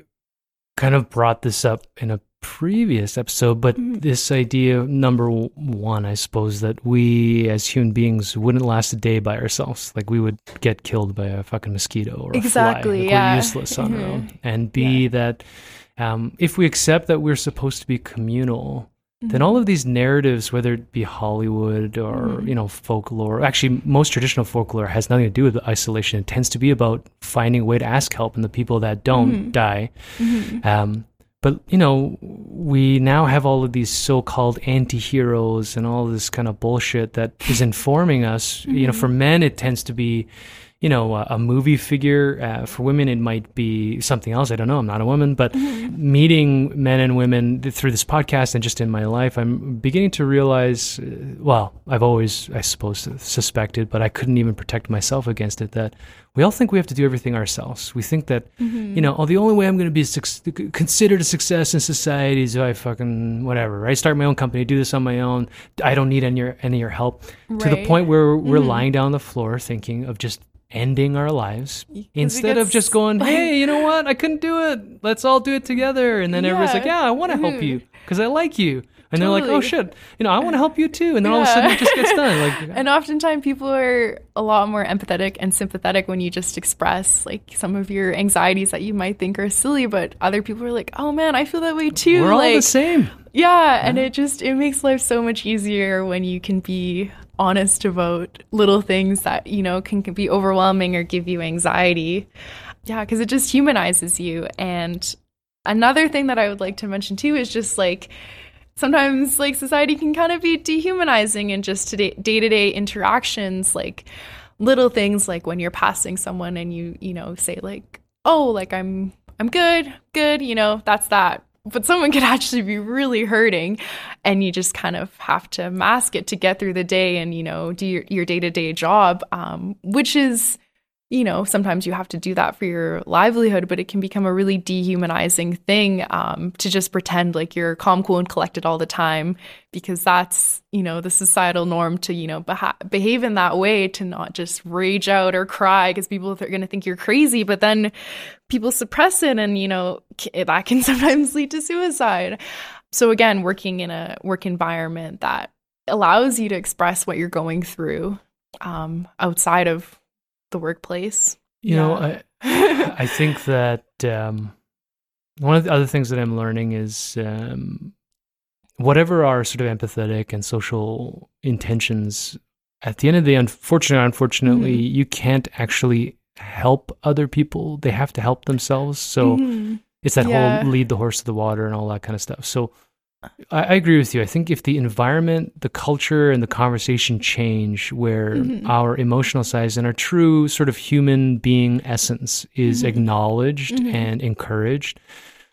kind of brought this up in a previous episode, but Mhm. this idea, number one, I suppose, that we as human beings wouldn't last a day by ourselves. Like we would get killed by a fucking mosquito or a Exactly, fly. Like yeah. We're useless on our Mhm. own. And B, that um, if we accept that we're supposed to be communal, then all of these narratives, whether it be Hollywood or Mhm. you know folklore, actually most traditional folklore has nothing to do with isolation. It tends to be about finding a way to ask help, and the people that don't Mhm. die. Mhm. Um, but you know, we now have all of these so-called anti-heroes and all this kind of bullshit that is informing us. You know, Mhm. for men, it tends to be, you know, a, a movie figure. Uh, for women, it might be something else. I don't know. I'm not a woman, but meeting men and women th- through this podcast and just in my life, I'm beginning to realize. Uh, well, I've always, I suppose, suspected, but I couldn't even protect myself against it. That we all think we have to do everything ourselves. We think that, you know, oh, the only way I'm going to be suc- considered a success in society is if I fucking whatever. I start my own company, do this on my own. I don't need any any of your help. To the point where we're lying down on the floor thinking of just ending our lives instead of just going, hey, you know what? I couldn't do it. Let's all do it together. And then everybody's like, Yeah. yeah, I want to help Mhm. you because I like you. And they're like, oh shit, you know, I want to help you too. And then all of a sudden it just gets done. Like, And oftentimes people are a lot more empathetic and sympathetic when you just express like some of your anxieties that you might think are silly, but other people are like, "Oh man, I feel that way too." we're all the same. Yeah, and it just it makes life so much easier when you can be honest about little things that, you know, can, can be overwhelming or give you anxiety. Yeah, cuz it just humanizes you. And another thing that I would like to mention too is just like sometimes like society can kind of be dehumanizing in just today day-to-day interactions like little things like when you're passing someone and you you know say like oh like i'm i'm good good you know that's that but someone could actually be really hurting and you just kind of have to mask it to get through the day and you know do your, your day-to-day job um, which is you know sometimes you have to do that for your livelihood but it can become a really dehumanizing thing um, to just pretend like you're calm cool and collected all the time because that's you know the societal norm to you know beha- behave in that way to not just rage out or cry because people are going to think you're crazy but then people suppress it and you know that can sometimes lead to suicide. So again working in a work environment that allows you to express what you're going through um, outside of the workplace You know, I, I think that um, one of the other things that I'm learning is um, whatever our sort of empathetic and social intentions, at the end of the day, unfortunately, unfortunately, Mm-hmm. you can't actually help other people. They have to help themselves. So Mhm. it's that Yeah. whole lead the horse to the water and all that kind of stuff. So I, I agree with you. I think if the environment, the culture, and the conversation change where Mhm. our emotional size and our true sort of human being essence is Mhm. acknowledged Mhm. and encouraged,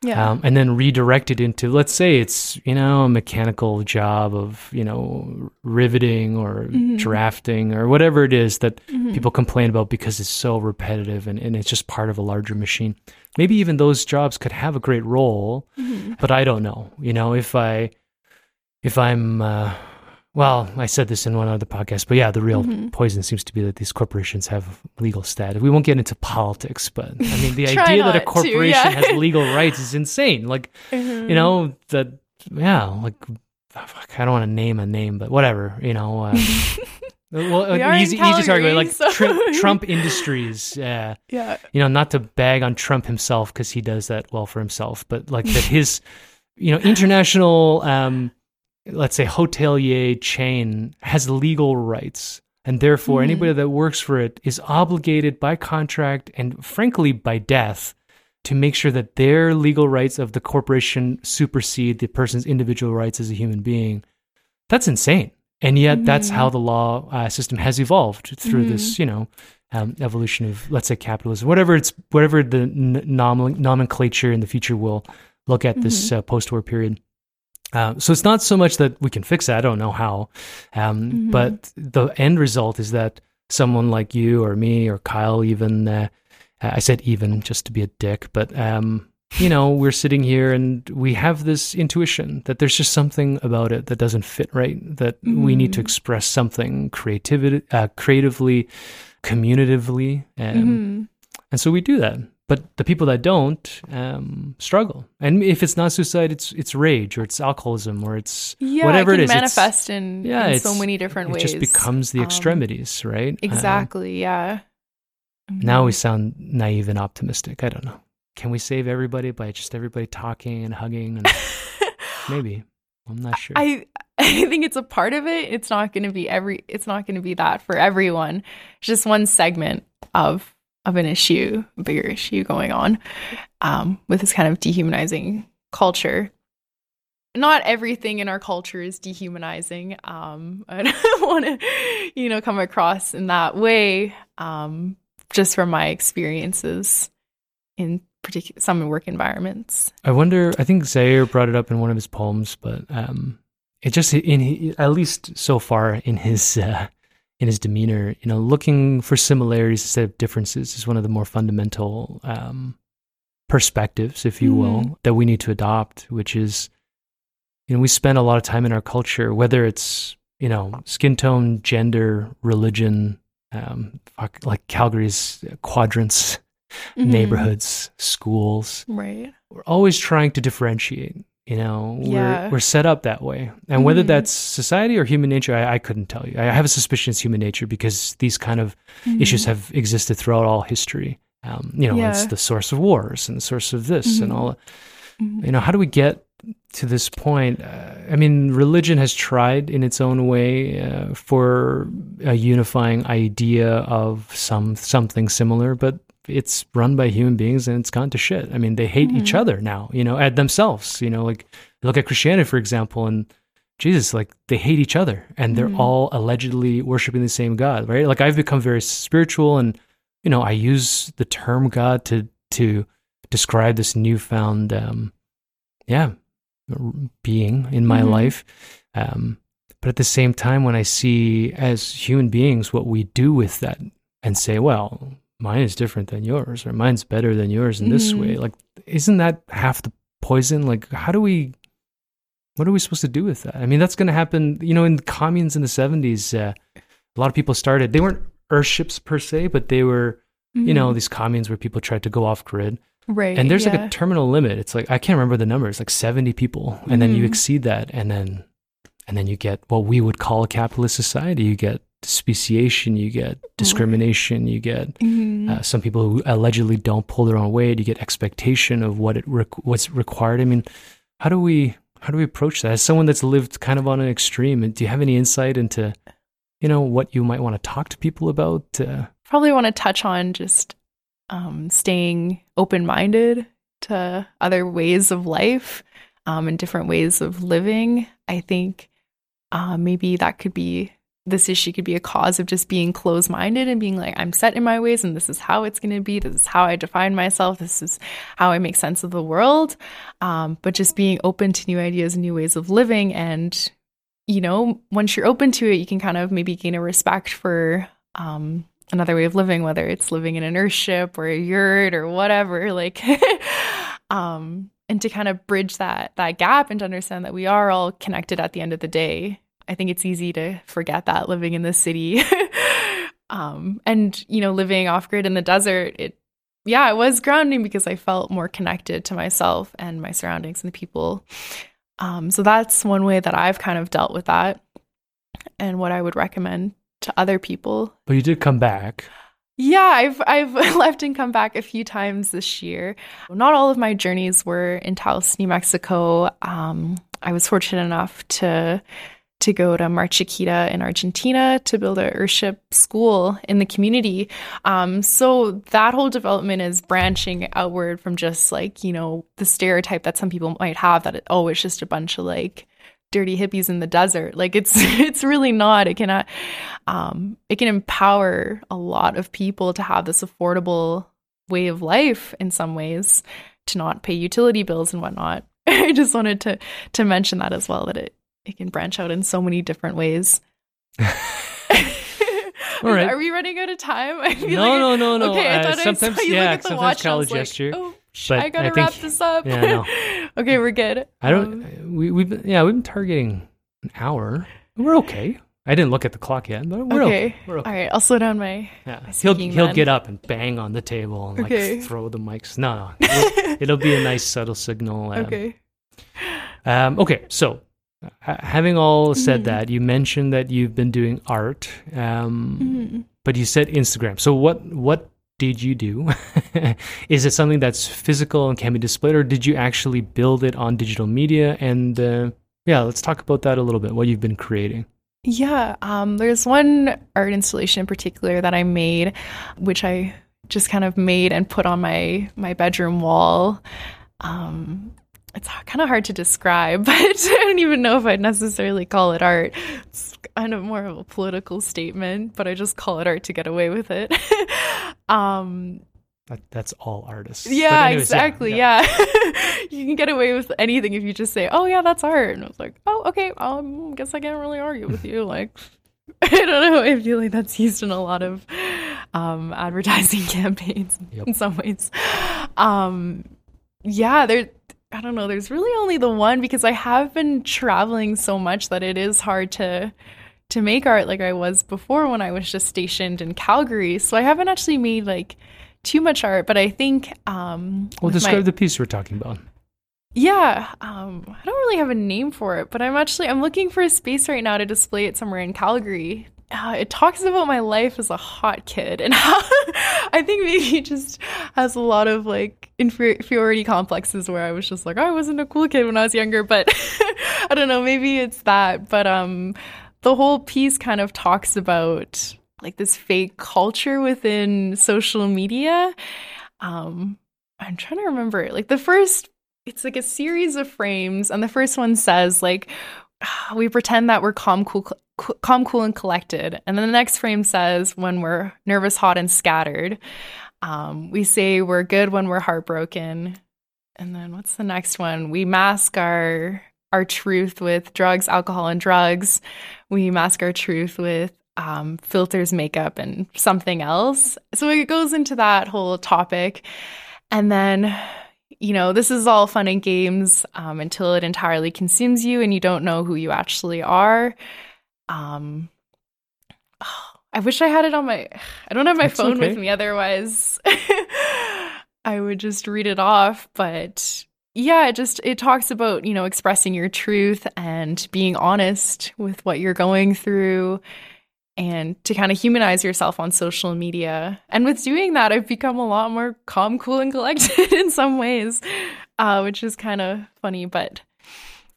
yeah um, and then redirected into, let's say it's, you know, a mechanical job of, you know, riveting or Mhm. drafting or whatever it is that Mhm. people complain about because it's so repetitive and, and it's just part of a larger machine. Maybe even those jobs could have a great role, Mhm. but I don't know. You know, if I, if I'm, uh, well, I said this in one other podcast, but yeah, the real Mhm. poison seems to be that these corporations have legal status. We won't get into politics, but I mean, the idea that a not to, corporation yeah. has legal rights is insane. Like, Mhm. you know, that, yeah, like, fuck, I don't want to name a name, but whatever, you know. Uh, well, We uh, are in easy, easy target, like so- Tr- Trump Industries. Uh, yeah you know, not to bag on Trump himself because he does that well for himself, but like that his, you know, international, um, let's say hotelier chain has legal rights. And therefore, Mhm. anybody that works for it is obligated by contract and frankly by death to make sure that their legal rights of the corporation supersede the person's individual rights as a human being. That's insane. And yet, that's Mhm. how the law uh, system has evolved through this, you know, um, evolution of let's say capitalism, whatever it's whatever the n- nom- nomenclature in the future will look at this uh, post-war period. Uh, so it's not so much that we can fix it. I don't know how, um, Mhm. but the end result is that someone like you or me or Kyle, even uh, I said even just to be a dick, but um, you know, we're sitting here and we have this intuition that there's just something about it that doesn't fit right. That we need to Mhm. express something creativity, uh, creatively, communitively, um, Mhm. and so we do that. But the people that don't um, struggle, and if it's not suicide, it's it's rage or it's alcoholism or it's yeah whatever it it it's- manifest in, yeah, in so many different it ways It just becomes the Um, extremities, right? Um, exactly yeah now we sound naive and optimistic. I don't know. Can we save everybody by just everybody talking and hugging? And maybe I'm not sure. I I think it's a part of it. It's not going to be every. It's not going to be that for everyone. It's just one segment of of an issue, a bigger issue going on um, with this kind of dehumanizing culture. Not everything in our culture is dehumanizing. Um, I don't want to, you know, come across in that way. Um, just from my experiences in particular some work environments. I wonder. I think Zaire brought it up in one of his poems, but um, it just in at least so far in his uh, in his demeanor, you know, looking for similarities instead of differences is one of the more fundamental um, perspectives, if you will, that we need to adopt. Which is, you know, we spend a lot of time in our culture, whether it's you know skin tone, gender, religion, um, like Calgary's quadrants, Mhm. neighborhoods, schools Right. we're always trying to differentiate you know Yeah. we're, we're set up that way and whether Mhm. that's society or human nature I, I couldn't tell you i have a suspicion it's human nature because these kind of issues Mhm. have existed throughout all history um, you know it's the source of wars and the source of this and Mhm. all Mhm. you know how do we get to this point uh, i mean religion has tried in its own way uh, for a unifying idea of some something similar but it's run by human beings and it's gone to shit i mean they hate each Mhm. other now you know at themselves you know like look at christianity for example and jesus like they hate each other and they're Mhm. all allegedly worshiping the same god right like i've become very spiritual and you know i use the term god to to describe this newfound um yeah being in my Mhm. life um but at the same time when i see as human beings what we do with that and say well mine is different than yours or mine's better than yours in this way. Like isn't that half the poison? Like how do we what are we supposed to do with that? I mean that's going to happen you know in the communes in the 70s uh, a lot of people started they weren't earthships per se but they were you know Mhm. these communes where people tried to go off grid. Right. and there's like a terminal limit. It's like i can't remember the numbers like 70 people and then you Mhm. exceed that and then and then you get what we would call a capitalist society. You get speciation you get discrimination you get Mhm. uh, some people who allegedly don't pull their own weight you get expectation of what it requ what's required i mean how do we how do we approach that as someone that's lived kind of on an extreme do you have any insight into you know what you might want to talk to people about uh, probably want to touch on just um, staying open minded to other ways of life um, and different ways of living. I think uh, maybe that could be this issue could be a cause of just being closed minded and being like, I'm set in my ways and this is how it's going to be. This is how I define myself. This is how I make sense of the world. Um, but just being open to new ideas and new ways of living. And, you know, once you're open to it, you can kind of maybe gain a respect for um, another way of living, whether it's living in an earthship or a yurt or whatever, like um and to kind of bridge that that gap and to understand that we are all connected at the end of the day. I think it's easy to forget that living in the city. um and you know, living off grid in the desert, it yeah, it was grounding because I felt more connected to myself and my surroundings and the people. Um so that's one way that I've kind of dealt with that and what I would recommend to other people. but you did come back Yeah, I've I've left and come back a few times this year. Not all of my journeys were in Taos, New Mexico. Um, I was fortunate enough to to go to Mar Chiquita in Argentina to build a earthship school in the community. Um, so that whole development is branching outward from just like you know the stereotype that some people might have that it, oh it's just a bunch of like dirty hippies in the desert. Like it's it's really not. It cannot um it can empower a lot of people to have this affordable way of life in some ways to not pay utility bills and whatnot. I just wanted to to mention that as well that it it can branch out in so many different ways. All right. Are we running out of time? I feel No, like- no, no, no. Okay, I Uh, sometimes- I saw you yeah, look at the sometimes watch. and I was a like, gesture, oh, sh- I gotta I think- wrap this up. yeah, no. okay, we're good. I don't. Um, we we've yeah we've been targeting an hour. We're okay. I didn't look at the clock yet, but we're okay. okay. We're okay. All right, I'll slow down my. Yeah, he'll speaking he'll then. get up and bang on the table and like Okay. throw the mics. No, no, it'll, it'll be a nice subtle signal. Um, Okay. Um, okay, so having all said Mhm. that, you mentioned that you've been doing art, um, Mhm. but you said Instagram. So what what did you do? Is it something that's physical and can be displayed, or did you actually build it on digital media? And uh, yeah, let's talk about that a little bit. What you've been creating. Yeah, um, there's one art installation in particular that I made, which I just kind of made and put on my my bedroom wall. Um, it's kind of hard to describe, but I don't even know if I'd necessarily call it art. It's kind of more of a political statement, but I just call it art to get away with it. Um, That, that's all artists. Yeah, anyways, exactly. Yeah, you can get away with anything if you just say, "Oh yeah, that's art," and I was like, "Oh okay, um, guess I can't really argue with you." Like, I don't know. I feel like that's used in a lot of um, advertising campaigns Yep. in some ways. Um, yeah, there. I don't know. There's really only the one because I have been traveling so much that it is hard to to make art like I was before when I was just stationed in Calgary. So I haven't actually made like too much art, but I think um Well, with my- describe the piece we're talking about. yeah, um, I don't really have a name for it, but I'm actually I'm looking for a space right now to display it somewhere in Calgary. Uh, it talks about my life as a hot kid and how I think maybe he just has a lot of like inferiority complexes where I was just like I wasn't a cool kid when I was younger, but I don't know, maybe it's that. But um, the whole piece kind of talks about like this fake culture within social media. Um, I'm trying to remember like the first it's like a series of frames and the first one says like we pretend that we're calm cool co- calm cool and collected. And then the next frame says when we're nervous hot and scattered. Um, we say we're good when we're heartbroken. And then what's the next one? We mask our our truth with drugs alcohol and drugs. We mask our truth with um, filters makeup and something else. So it goes into that whole topic. And then you know, this is all fun and games um, until it entirely consumes you and you don't know who you actually are. Um, I wish I had it on my. I don't have my That's phone with me. Otherwise, I would just read it off. But yeah, it just it talks about you know expressing your truth and being honest with what you're going through and to kind of humanize yourself on social media. And with doing that, I've become a lot more calm, cool, and collected in some ways, uh, which is kind of funny. But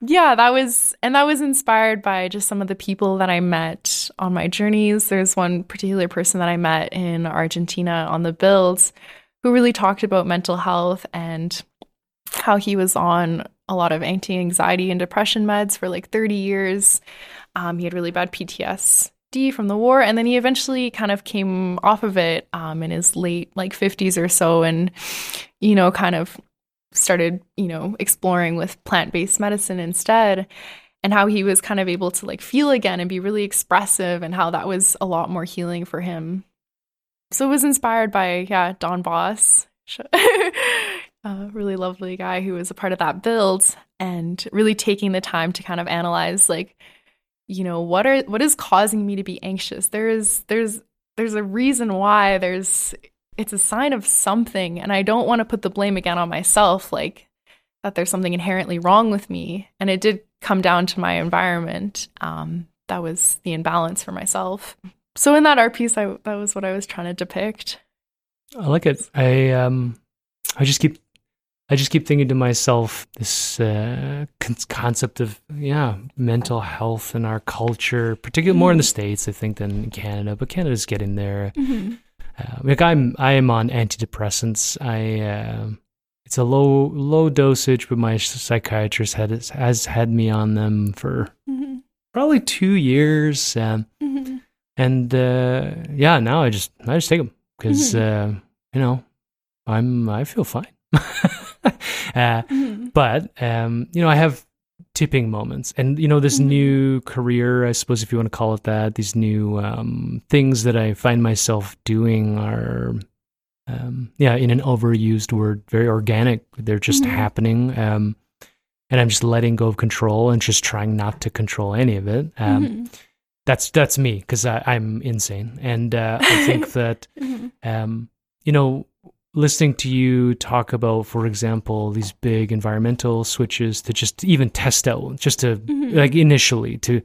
yeah, that was, and that was inspired by just some of the people that I met on my journeys. There's one particular person that I met in Argentina on the builds who really talked about mental health and how he was on a lot of anti anxiety and depression meds for like 30 years. Um, he had really bad PTSD from the war, and then he eventually kind of came off of it um, in his late like 50s or so, and you know, kind of started you know exploring with plant based medicine instead. And how he was kind of able to like feel again and be really expressive, and how that was a lot more healing for him. So it was inspired by yeah Don Boss, a really lovely guy who was a part of that build, and really taking the time to kind of analyze like you know what are what is causing me to be anxious there is there's there's a reason why there's it's a sign of something and i don't want to put the blame again on myself like that there's something inherently wrong with me and it did come down to my environment um, that was the imbalance for myself so in that art piece I, that was what i was trying to depict I like it. I um, I just keep, I just keep thinking to myself this uh, con- concept of yeah, mental health in our culture, particularly more in the states, I think, than in Canada. But Canada's getting there. Uh, like I'm, I am on antidepressants. I, uh, it's a low, low dosage, but my psychiatrist had has had me on them for Mhm. probably two years. Um, Mhm. and uh, yeah, now I just I just take them because uh, you know I'm I feel fine. uh, Mhm. but um, you know I have tipping moments, and you know this Mhm. new career, I suppose if you want to call it that, these new um, things that I find myself doing are. Um, yeah, in an overused word, very organic. They're just Mhm. happening, um, and I'm just letting go of control and just trying not to control any of it. Um, Mhm. that's that's me because I'm insane, and uh, I think that Mhm. um, you know, listening to you talk about, for example, these big environmental switches to just even test out, just to Mhm. like initially to,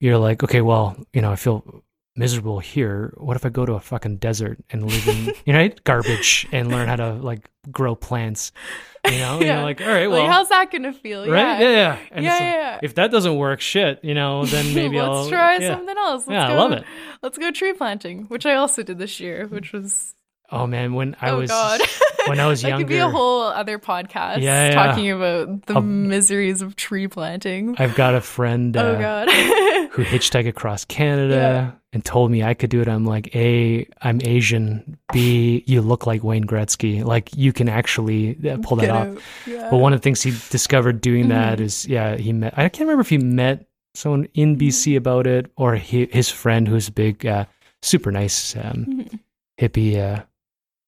you're like, okay, well, you know, I feel miserable here. What if I go to a fucking desert and live in, you know, garbage and learn how to like grow plants? You know, Yeah. you're like, all right, well, like how's that gonna feel right, yeah, yeah. And yeah, yeah, like, yeah. If that doesn't work, shit, you know, then maybe let's I'll try yeah. something else. Let's Yeah, I love it. Let's go tree planting, which I also did this year, which was Oh man, when I oh was god, when I was that could be a whole other podcast Yeah, yeah. talking about the I'll- miseries of tree planting. I've got a friend. oh uh, god, who hitchhiked across Canada. and told me I could do it, I'm like, A, I'm Asian. B, you look like Wayne Gretzky. Like you can actually uh, pull that off. Yeah. But one of the things he discovered doing that Mhm. is, yeah, he met, I can't remember if he met someone in Mm-hmm. BC about it or he, his friend who's a big, uh, super nice um, Mhm. hippie uh,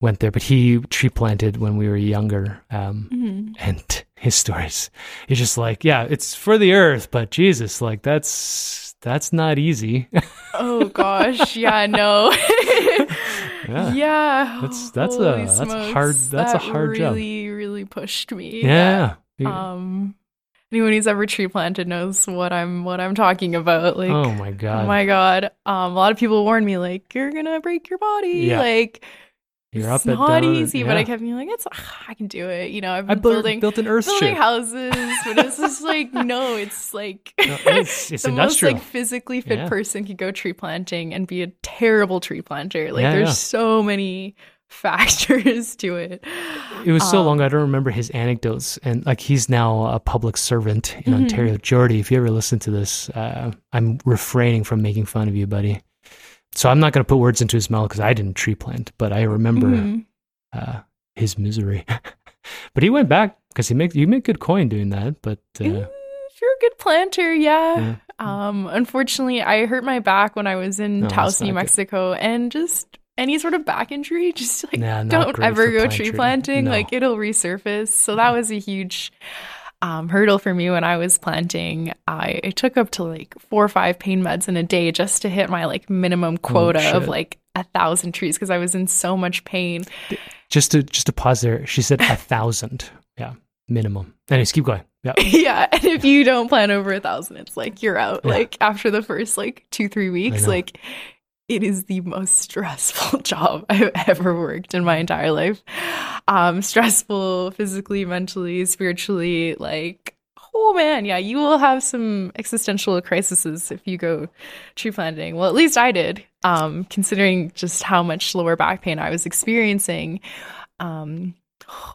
went there, but he tree planted when we were younger. Um, Mhm. and his stories, he's just like, yeah, it's for the earth, but Jesus, like that's, that's not easy. Oh gosh, yeah, no. Yeah. yeah. That's- that's a- holy that's a hard- that's a that hard job. really, really pushed me. yeah. Um anyone who's ever tree planted knows what I'm what I'm talking about. Like oh my God. Oh my god. Um a lot of people warned me like you're gonna break your body. Yeah. Like You're it's up and not easy, but I kept being like, it's I can do it. You know, I've I been built, building built an earth building ship. houses, but it's just like no, it's like No, it's- it's the industrial. most like physically fit Yeah. person could go tree planting and be a terrible tree planter. Like Yeah, there's yeah. so many factors to it. It was so Um, long I don't remember his anecdotes, and like he's now a public servant in Mhm. Ontario. Jordy, if you ever listen to this, uh, I'm refraining from making fun of you, buddy. So I'm not going to put words into his mouth because I didn't tree plant, but I remember Mhm. uh, his misery. but he went back because he make you make good coin doing that. But uh, Mm, you're a good planter, yeah. Yeah. Um, unfortunately, I hurt my back when I was in No, Taos, New not good. Mexico, and just any sort of back injury, just like Nah, don't ever go tree planting. No. Like it'll resurface. So that was a huge um, hurdle for me when I was planting. I it took up to like four or five pain meds in a day just to hit my like minimum quota of Oh, shit. like a thousand trees because I was in so much pain. just to just to pause there, she said a thousand, yeah, minimum. Anyways, keep going. Yeah, yeah, and if you don't plan over a thousand, it's like you're out. Yeah. Like after the first like two three weeks, like it is the most stressful job I've ever worked in my entire life. Um, stressful physically, mentally, spiritually. Like, oh man, yeah, you will have some existential crises if you go tree planting. Well, at least I did. Um, considering just how much lower back pain I was experiencing. Um,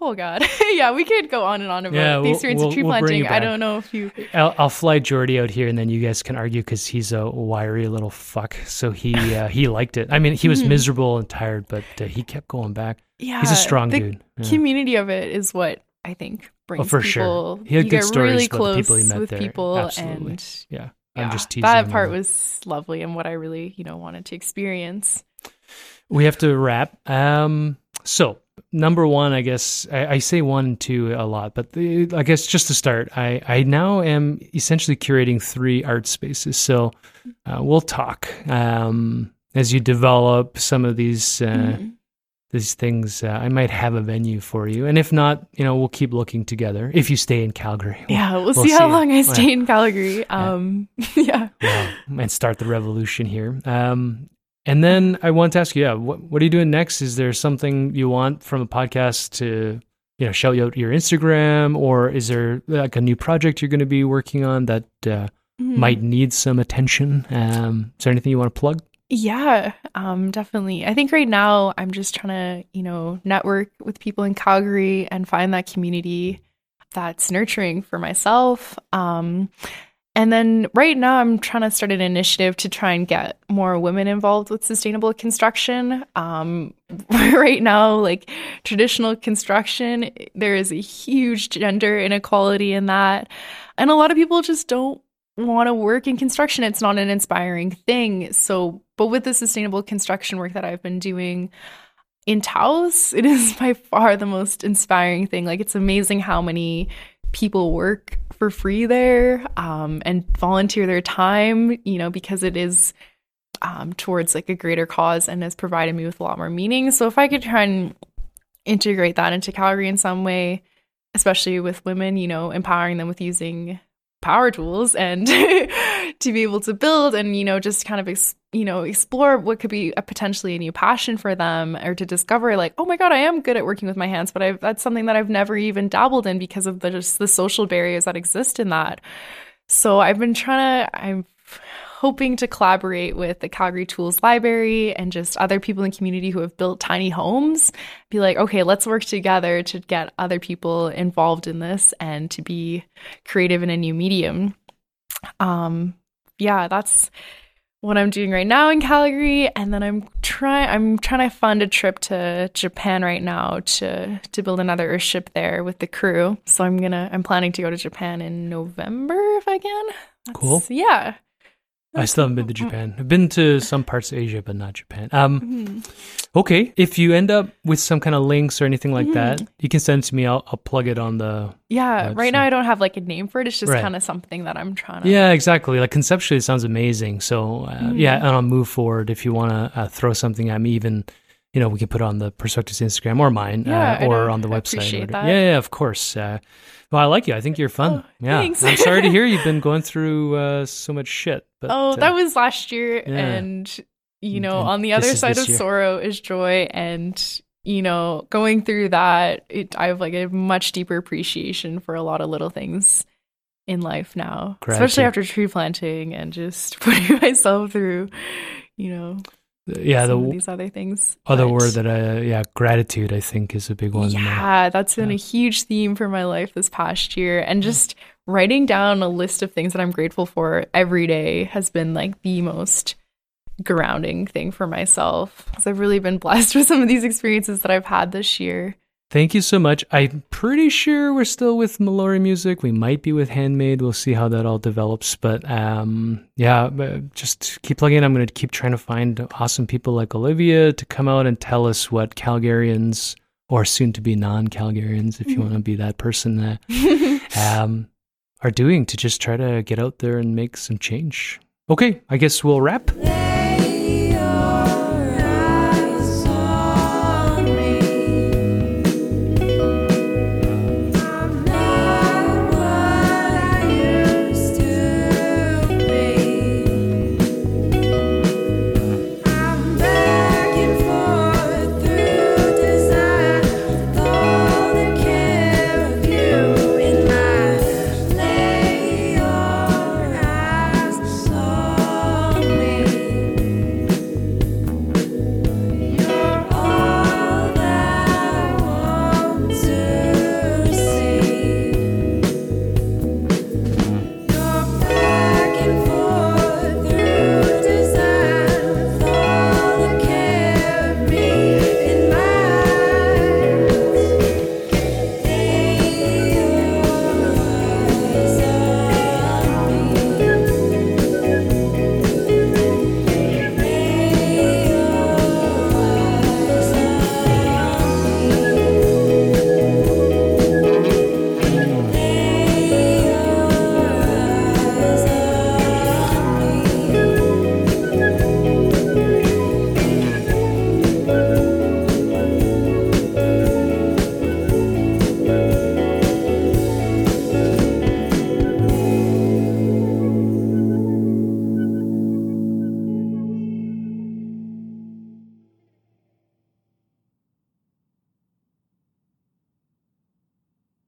oh god, yeah, we could go on and on about Yeah, the we'll- experience we'll- of tree we'll planting. I don't know if you. I'll, I'll fly Jordy out here, and then you guys can argue because he's a wiry little fuck. So he uh, he liked it. I mean, he was Mhm. miserable and tired, but uh, he kept going back. Yeah, He's a strong dude. Yeah. Community of it is what I think brings Oh, for people. sure. He had you good stories really close people he met with there. people, Absolutely. and yeah, yeah, I'm just teasing. that part was lovely and what I really you know wanted to experience. We have to wrap. Um, so number one, I guess I, I say one and two a lot, but the, I guess just to start, I I now am essentially curating three art spaces. So uh, we'll talk um, as you develop some of these. Uh, Mhm. These things, uh, I might have a venue for you, and if not, you know, we'll keep looking together. If you stay in Calgary, Yeah, we'll, we'll see how see. long I Yeah. stay in Calgary. Um, yeah. yeah, and start the revolution here. Um, and then I want to ask you, yeah, what what are you doing next? Is there something you want from a podcast to, you know, shout out your Instagram, or is there like a new project you're going to be working on that uh, Mhm. might need some attention? Um, is there anything you want to plug? Yeah, um, definitely. I think right now I'm just trying to, you know, network with people in Calgary and find that community that's nurturing for myself. Um, and then right now I'm trying to start an initiative to try and get more women involved with sustainable construction. Um, right now, like traditional construction, there is a huge gender inequality in that. And a lot of people just don't want to work in construction. It's not an inspiring thing. So, but with the sustainable construction work that I've been doing in Taos, it is by far the most inspiring thing. Like, it's amazing how many people work for free there um, and volunteer their time, you know, because it is um, towards like a greater cause and has provided me with a lot more meaning. So, if I could try and integrate that into Calgary in some way, especially with women, you know, empowering them with using power tools and to be able to build and you know just kind of ex- you know explore what could be a potentially a new passion for them or to discover like oh my god I am good at working with my hands but I've that's something that I've never even dabbled in because of the just the social barriers that exist in that. So I've been trying to I'm hoping to collaborate with the Calgary Tools Library and just other people in the community who have built tiny homes. Be like, okay, let's work together to get other people involved in this and to be creative in a new medium. Um, yeah, that's what I'm doing right now in Calgary, and then I'm trying I'm trying to fund a trip to Japan right now to to build another Earthship there with the crew. So I'm gonna I'm planning to go to Japan in November if I can. Cool. Yeah. I still haven't been to Japan. I've been to some parts of Asia, but not Japan. Um, Mhm. okay. If you end up with some kind of links or anything like that, Mhm. you can send it to me. I'll, I'll plug it on the. Yeah. That's, right now I don't have like a name for it. It's just Right. kind of something that I'm trying to. Yeah, exactly. Like conceptually, it sounds amazing. So uh, Mhm. yeah, and I'll move forward. If you want to uh, throw something at me, even you know, we can put it on the Perspectives Instagram or mine, Yeah, uh, or on the website. or appreciate whatever. that. Yeah, yeah, of course. Uh, well, I like you. I think you're fun. Oh, yeah. thanks. I'm sorry to hear you've been going through uh, so much shit. But, oh, uh, that was last year, yeah. and you know, And on the other side of year. sorrow is joy, and you know, going through that, it, I have like a much deeper appreciation for a lot of little things in life now, especially after tree planting and just putting myself through, you know, yeah. The these other things. other But- word that I yeah gratitude I think is a big one. uh, yeah, that's been yeah. a huge theme for my life this past year. And just writing down a list of things that I'm grateful for every day has been like the most grounding thing for myself. Because I've really been blessed with some of these experiences that I've had this year. Thank you so much. I'm pretty sure we're still with Mallory Music. We might be with Handmade. We'll see how that all develops. But um, yeah, just keep plugging. I'm going to keep trying to find awesome people like Olivia to come out and tell us what Calgarians or soon to be non Calgarians, if you want to be that person, uh, um, are doing to just try to get out there and make some change. Okay, I guess we'll wrap.